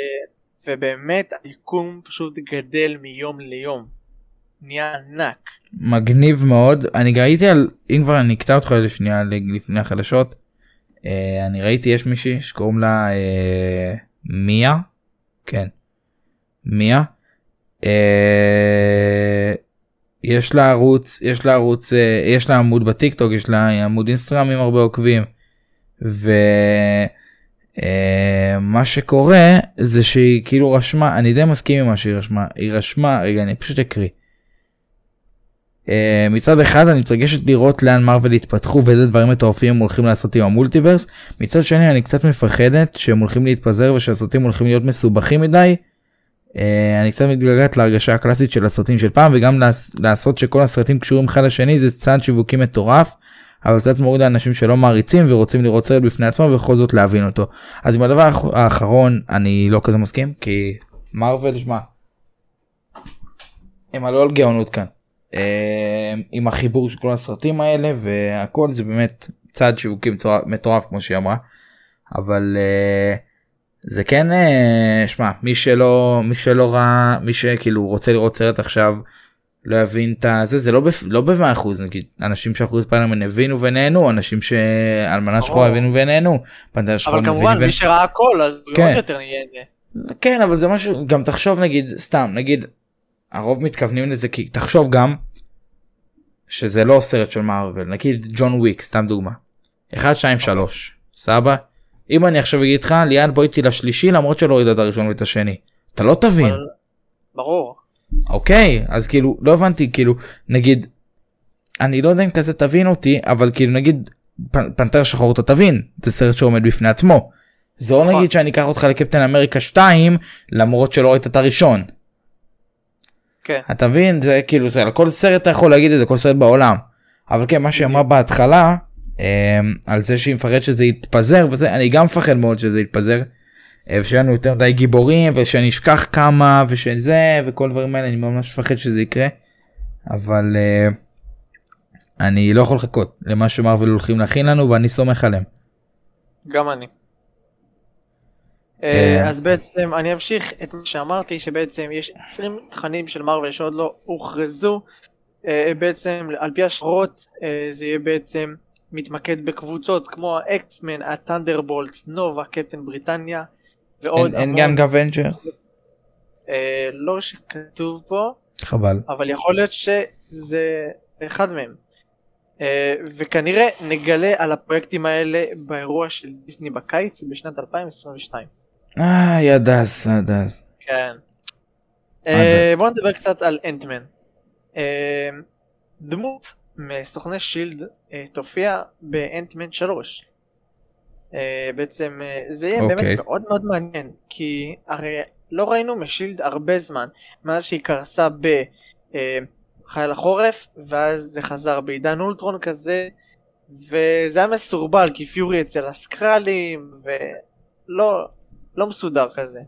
Speaker 7: ובאמת היקום פשוט גדל מיום ליום. נהיה ענק.
Speaker 6: מגניב מאוד. אני ראיתי על, אם כבר אני אקטע אותך לשנייה לפני החדשות. אה, אני ראיתי יש מישהי שקוראים לה אה, מיה. כן. מיה. אה, יש לה ערוץ יש לה ערוץ יש לה עמוד בטיק טוק יש לה עמוד אינסטגרם עם הרבה עוקבים. ומה שקורה זה שהיא כאילו רשמה אני די מסכים עם מה שהיא רשמה היא רשמה רגע אני פשוט אקריא. Uh, מצד אחד אני מתרגשת לראות לאן מרוויל התפתחו ואיזה דברים מטורפים הם הולכים לעשות עם המולטיברס מצד שני אני קצת מפחדת שהם הולכים להתפזר ושהסרטים הולכים להיות מסובכים מדי. Uh, אני קצת מתגעגעת להרגשה הקלאסית של הסרטים של פעם וגם לעשות שכל הסרטים קשורים אחד לשני זה צעד שיווקי מטורף. אבל קצת מוריד לאנשים שלא מעריצים ורוצים לראות סרט בפני עצמם ובכל זאת להבין אותו. אז עם הדבר האח- האחרון אני לא כזה מסכים כי מרוויל שמע. הם עלו על גאונות כאן. אה, עם החיבור של כל הסרטים האלה והכל זה באמת צעד שיווקי מצורף- מטורף כמו שהיא אמרה. אבל אה, זה כן אה, שמע מי שלא מי שלא ראה מי שכאילו רוצה לראות סרט עכשיו לא יבין את הזה זה לא בפ... לא במאה אחוז נגיד אנשים שאחוז ספיילרמן הבינו ונהנו אנשים שאלמנה שחורה. הבינו ונהנו.
Speaker 7: אבל כמובן מי שראה הכל אז
Speaker 6: כן.
Speaker 7: עוד יותר נהנה.
Speaker 6: כן אבל זה משהו גם תחשוב נגיד סתם נגיד הרוב מתכוונים לזה כי תחשוב גם שזה לא סרט של מארוול נגיד ג'ון וויק סתם דוגמה. 1 2 3 סבא אם אני עכשיו אגיד לך ליעד בוא איתי לשלישי למרות שלא ראית את הראשון ואת השני אתה לא תבין
Speaker 7: אבל- ברור.
Speaker 6: אוקיי אז כאילו לא הבנתי כאילו נגיד אני לא יודע אם כזה תבין אותי אבל כאילו נגיד פ- פנתר שחור אתה תבין זה סרט שעומד בפני עצמו. זה לא
Speaker 7: נכון.
Speaker 6: נגיד שאני אקח אותך לקפטן אמריקה 2 למרות שלא ראית את הראשון.
Speaker 7: כן.
Speaker 6: אתה מבין זה כאילו זה על כל סרט אתה יכול להגיד את זה כל סרט בעולם. אבל כן מה שהיא אמרה בהתחלה אה, על זה שהיא מפחדת שזה יתפזר וזה אני גם מפחד מאוד שזה יתפזר. אה, ושיהיה לנו יותר מדי גיבורים ושאני אשכח כמה ושזה וכל הדברים האלה אני ממש מפחד שזה יקרה. אבל אה, אני לא יכול לחכות למה שמרוויל הולכים להכין לנו ואני סומך עליהם.
Speaker 7: גם אני.
Speaker 6: אה,
Speaker 7: אז בעצם אני אמשיך את מה שאמרתי שבעצם יש 20 תכנים של מארוול שעוד לא הוכרזו אה, בעצם על פי השערות אה, זה יהיה בעצם מתמקד בקבוצות כמו ה X-Men, ה Thunderbolt, נובה, קפטן בריטניה
Speaker 6: Young Avengers?
Speaker 7: אה, לא שכתוב פה
Speaker 6: חבל.
Speaker 7: אבל יכול להיות שזה אחד מהם. אה, וכנראה נגלה על הפרויקטים האלה באירוע של דיסני בקיץ בשנת 2022.
Speaker 6: אה ידס ידס.
Speaker 7: כן.
Speaker 6: עד
Speaker 7: אה. בואו נדבר קצת על אנטמן. דמות מסוכני שילד תופיע באנטמן 3. אה, בעצם אה, זה יהיה
Speaker 6: אוקיי.
Speaker 7: באמת מאוד מאוד מעניין כי הרי לא ראינו משילד הרבה זמן מאז שהיא קרסה בחייל החורף ואז זה חזר בעידן אולטרון כזה וזה היה מסורבל כי פיורי אצל הסקרלים ולא לא מסודר כזה.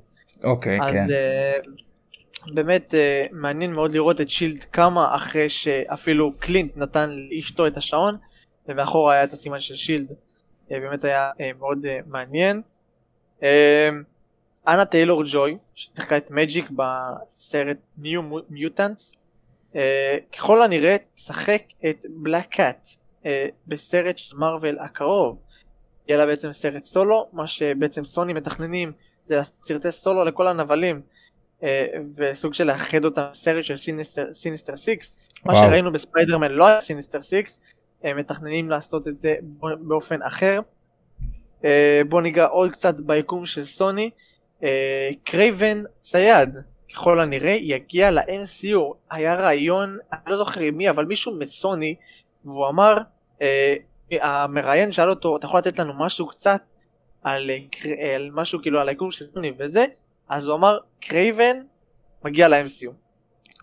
Speaker 6: אוקיי כן.
Speaker 7: אז uh, באמת uh, מעניין מאוד לראות את שילד קמה אחרי שאפילו קלינט נתן לאשתו את השעון ומאחור היה את הסימן של שילד. Uh, באמת היה uh, מאוד uh, מעניין. Uh, אנה טיילור ג'וי ששיחקה את מג'יק בסרט ניו מיוטנטס uh, ככל הנראה תשחק את בלק קאט בסרט של מארוול הקרוב. יהיה לה בעצם סרט סולו מה שבעצם סוני מתכננים זה סרטי סולו לכל הנבלים אה, וסוג של לאחד אותם סרט של סיניסטר 6, מה שראינו בספיידרמן לא היה סיניסטר 6 הם מתכננים לעשות את זה באופן אחר. אה, בוא ניגע עוד קצת ביקום של סוני. אה, קרייבן צייד ככל הנראה יגיע ל-MCU היה רעיון אני לא זוכר עם מי אבל מישהו מסוני והוא אמר אה, המראיין שאל אותו אתה יכול לתת לנו משהו קצת על, על משהו כאילו על היקום של סוני וזה? אז הוא אמר קרייבן מגיע ל-MCU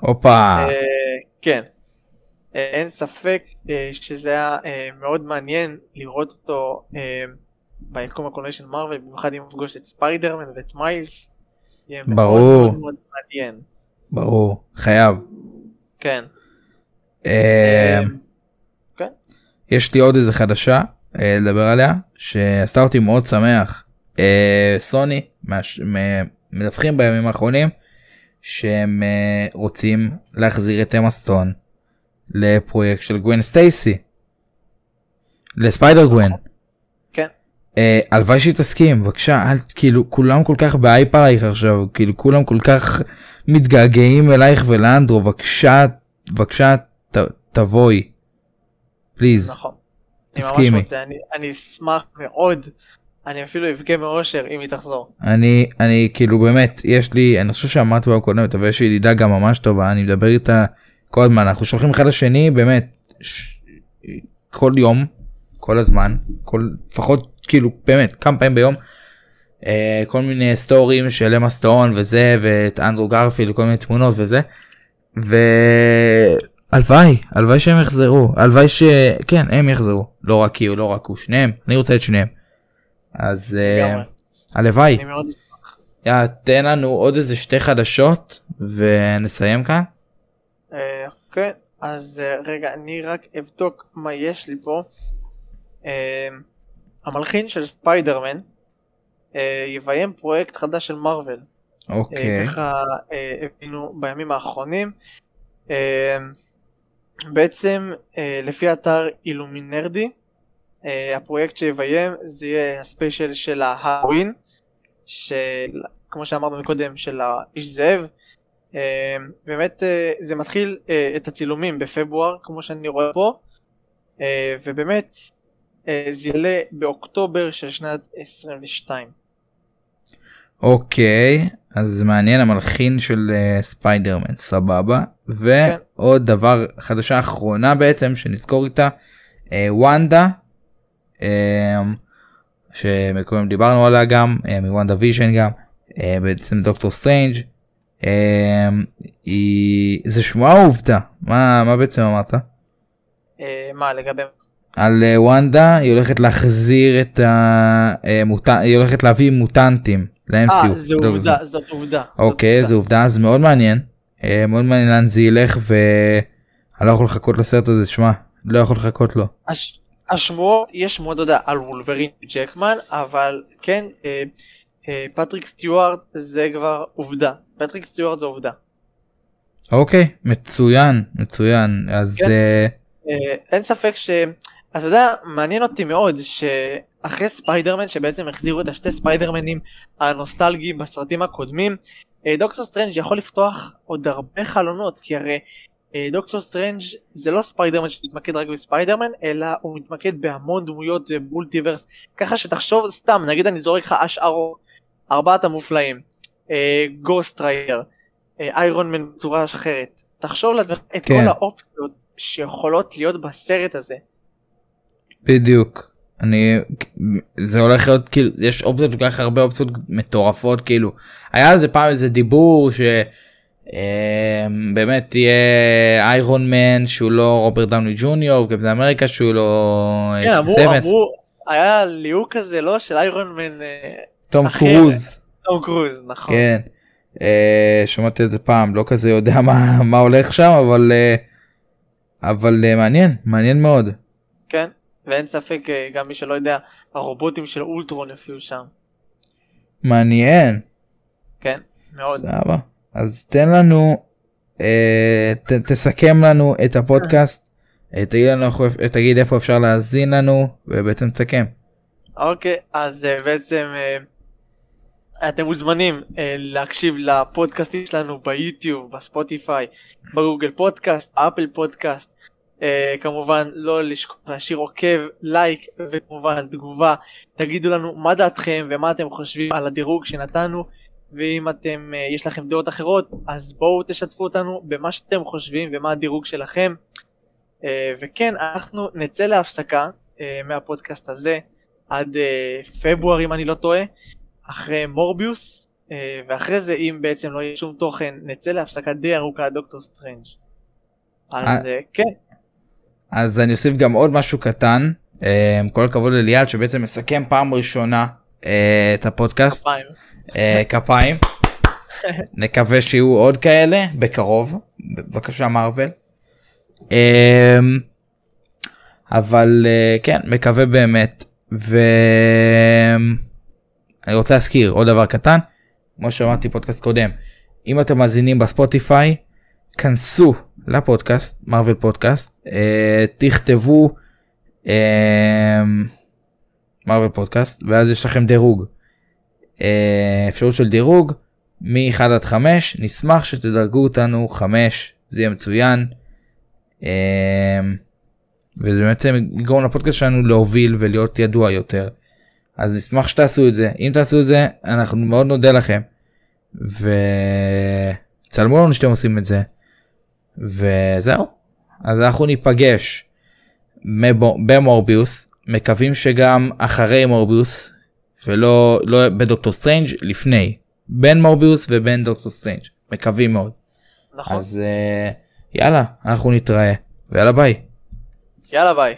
Speaker 6: הופה.
Speaker 7: כן אין ספק אה, שזה היה אה, מאוד מעניין לראות אותו אה, ביקום הקולנועי של מארוול, במיוחד אם נפגוש את ספיידרמן ואת מיילס.
Speaker 6: ברור.
Speaker 7: מאוד מאוד מעניין.
Speaker 6: ברור חייב.
Speaker 7: כן.
Speaker 6: אה,
Speaker 7: כן.
Speaker 6: יש לי עוד איזה חדשה אה, לדבר עליה שעשתה אותי מאוד שמח. אה, סוני מדווחים בימים האחרונים שהם אה, רוצים להחזיר את אמה סטון לפרויקט של גווין סטייסי. לספיידר גווין.
Speaker 7: כן.
Speaker 6: אה, הלוואי שהיא תסכים בבקשה אל כאילו כולם כל כך באייפ עלייך עכשיו כאילו כולם כל כך מתגעגעים אלייך ולאנדרו בבקשה בבקשה ת, תבואי. פליז.
Speaker 7: נכון.
Speaker 6: תסכימי.
Speaker 7: אני, אני אשמח מאוד, אני אפילו אבכה מאושר אם היא תחזור.
Speaker 6: אני אני כאילו באמת יש לי אני חושב שאמרתי פעם קודמת אבל יש לי ידידה גם ממש טובה אני מדבר איתה כל הזמן אנחנו שולחים אחד לשני באמת ש... כל יום כל הזמן כל לפחות כאילו באמת כמה פעמים ביום. אה, כל מיני סטורים של אמה סטון וזה ואת אנדרו גרפילד כל מיני תמונות וזה. והלוואי הלוואי שהם יחזרו הלוואי שכן הם יחזרו לא רק היא לא רק הוא שניהם אני רוצה את שניהם. אז אה. הלוואי. תן לנו עוד איזה שתי חדשות ונסיים כאן.
Speaker 7: כן, אז אה, רגע, אני רק אבדוק מה יש לי פה. אה, המלחין של ספיידרמן יביים פרויקט חדש של מארוול.
Speaker 6: אוקיי.
Speaker 7: ככה הבינו בימים האחרונים. בעצם לפי אתר אילומינרדי, הפרויקט שיביים זה יהיה הספיישל של ההאווין, של כמו שאמרנו מקודם של האיש זאב. אה, באמת אה, זה מתחיל אה, את הצילומים בפברואר כמו שאני רואה פה, אה, ובאמת זה יעלה באוקטובר של שנת 22.
Speaker 6: אוקיי, אז מעניין המלחין של ספיידרמן, סבבה. ועוד דבר, חדשה אחרונה בעצם שנזכור איתה, וונדה, אה, שמקודם דיברנו עליה גם, מ WandaVision גם, בעצם דוקטור סטרנג'. אה, היא... זה שמועה או עובדה? מה, מה בעצם אמרת?
Speaker 7: אה, מה לגבי
Speaker 6: על אה, וונדה היא הולכת להחזיר את המוט... היא הולכת להביא מוטנטים ל-MCU.
Speaker 7: אה,
Speaker 6: לא,
Speaker 7: עובדה, זאת עובדה. זאת
Speaker 6: אוקיי
Speaker 7: עובדה.
Speaker 6: זה עובדה אז מאוד מעניין. אה, מאוד מעניין לאן זה ילך ואני לא יכול לחכות לסרט הזה שמע לא יכול לחכות לו.
Speaker 7: הש... השמועות, יש שמועות, אתה יודע, על וולברין ג'קמן, אבל כן, אה, אה, פטריק סטיוארט זה כבר עובדה. פטריק סטיוארט זה עובדה.
Speaker 6: אוקיי מצוין מצוין אז
Speaker 7: כן.
Speaker 6: אה,
Speaker 7: אה, אין ספק ש... אתה יודע, מעניין אותי מאוד שאחרי ספיידרמן, שבעצם החזירו את השתי ספיידרמנים הנוסטלגיים בסרטים הקודמים, אה, דוקטור סטרנג' יכול לפתוח עוד הרבה חלונות, כי הרי אה, דוקטור סטרנג' זה לא ספיידרמן שמתמקד רק בספיידרמן, אלא הוא מתמקד בהמון דמויות אה, multiverse, ככה שתחשוב סתם, נגיד אני זורק לך השערות, ארבעת המופלאים, גוסט רייר, איירון מן בצורה אחרת, תחשוב לעצמך את
Speaker 6: כן.
Speaker 7: כל האופציות שיכולות להיות בסרט הזה.
Speaker 6: בדיוק אני זה הולך להיות כאילו יש אופציות כל כך הרבה אופציות מטורפות כאילו היה על זה פעם איזה דיבור ש... אה, באמת תהיה איירון מן שהוא לא רוברט דאוני ג'וניור וקפטן אמריקה שהוא לא אה,
Speaker 7: כן, אמרו, אמרו, היה ליהוק כזה לא של איירון מן אה,
Speaker 6: תום. קרוז
Speaker 7: טום קרוז, נכון.
Speaker 6: כן אה, שמעתי את זה פעם לא כזה יודע מה מה הולך שם אבל אה, אבל אה, מעניין מעניין מאוד
Speaker 7: כן, ואין ספק אה, גם מי שלא יודע, הרובוטים של אולטרון יופיעו שם.
Speaker 6: מעניין
Speaker 7: כן, מאוד.
Speaker 6: סבבה אז תן לנו אה, ת, תסכם לנו את הפודקאסט אה, תגיד לנו תגיד איפה אפשר להאזין לנו ובעצם תסכם.
Speaker 7: אוקיי, אז בעצם אתם מוזמנים אה, להקשיב לפודקאסטים שלנו ביוטיוב, בספוטיפיי, בגוגל פודקאסט, אפל פודקאסט. אה, כמובן לא לשכוח להשאיר עוקב, לייק וכמובן תגובה. תגידו לנו מה דעתכם ומה אתם חושבים על הדירוג שנתנו. ואם אתם, אה, יש לכם דעות אחרות, אז בואו תשתפו אותנו במה שאתם חושבים ומה הדירוג שלכם. אה, וכן, אנחנו נצא להפסקה אה, מהפודקאסט הזה עד אה, פברואר אם אני לא טועה, אחרי מורביוס, אה, ואחרי זה אם בעצם לא יהיה שום תוכן, נצא להפסקה די ארוכה דוקטור סטרנג'. אז
Speaker 6: אה.
Speaker 7: אה, כן,
Speaker 6: אז אני אוסיף גם עוד משהו קטן, כל הכבוד לליעד שבעצם מסכם פעם ראשונה את הפודקאסט. אה, כפיים. נקווה שיהיו עוד כאלה בקרוב, בבקשה מארוול. אה, אבל כן, מקווה באמת, ואני רוצה להזכיר עוד דבר קטן, כמו שאמרתי פודקאסט קודם, אם אתם מאזינים בספוטיפיי, כנסו לפודקאסט, מארוול פודקאסט, אה, תכתבו מארוול פודקאסט, ואז יש לכם דירוג. אה, אפשרות של דירוג מ-1 עד 5, נשמח שתדרגו אותנו 5, זה יהיה מצוין. אה, וזה בעצם יגרום לפודקאסט שלנו להוביל ולהיות ידוע יותר. אז נשמח שתעשו את זה, אם תעשו את זה אנחנו מאוד נודה לכם. וצלמו לנו שאתם עושים את זה. וזהו. אז אנחנו ניפגש במורביוס, מקווים שגם אחרי מורביוס, ולא לא בדוקטור סטרנג' לפני, בין מורביוס ובין דוקטור סטרנג', מקווים מאוד.
Speaker 7: נכון?
Speaker 6: אז אה, יאללה, אנחנו נתראה, ויאללה ביי.
Speaker 7: יאללה ביי.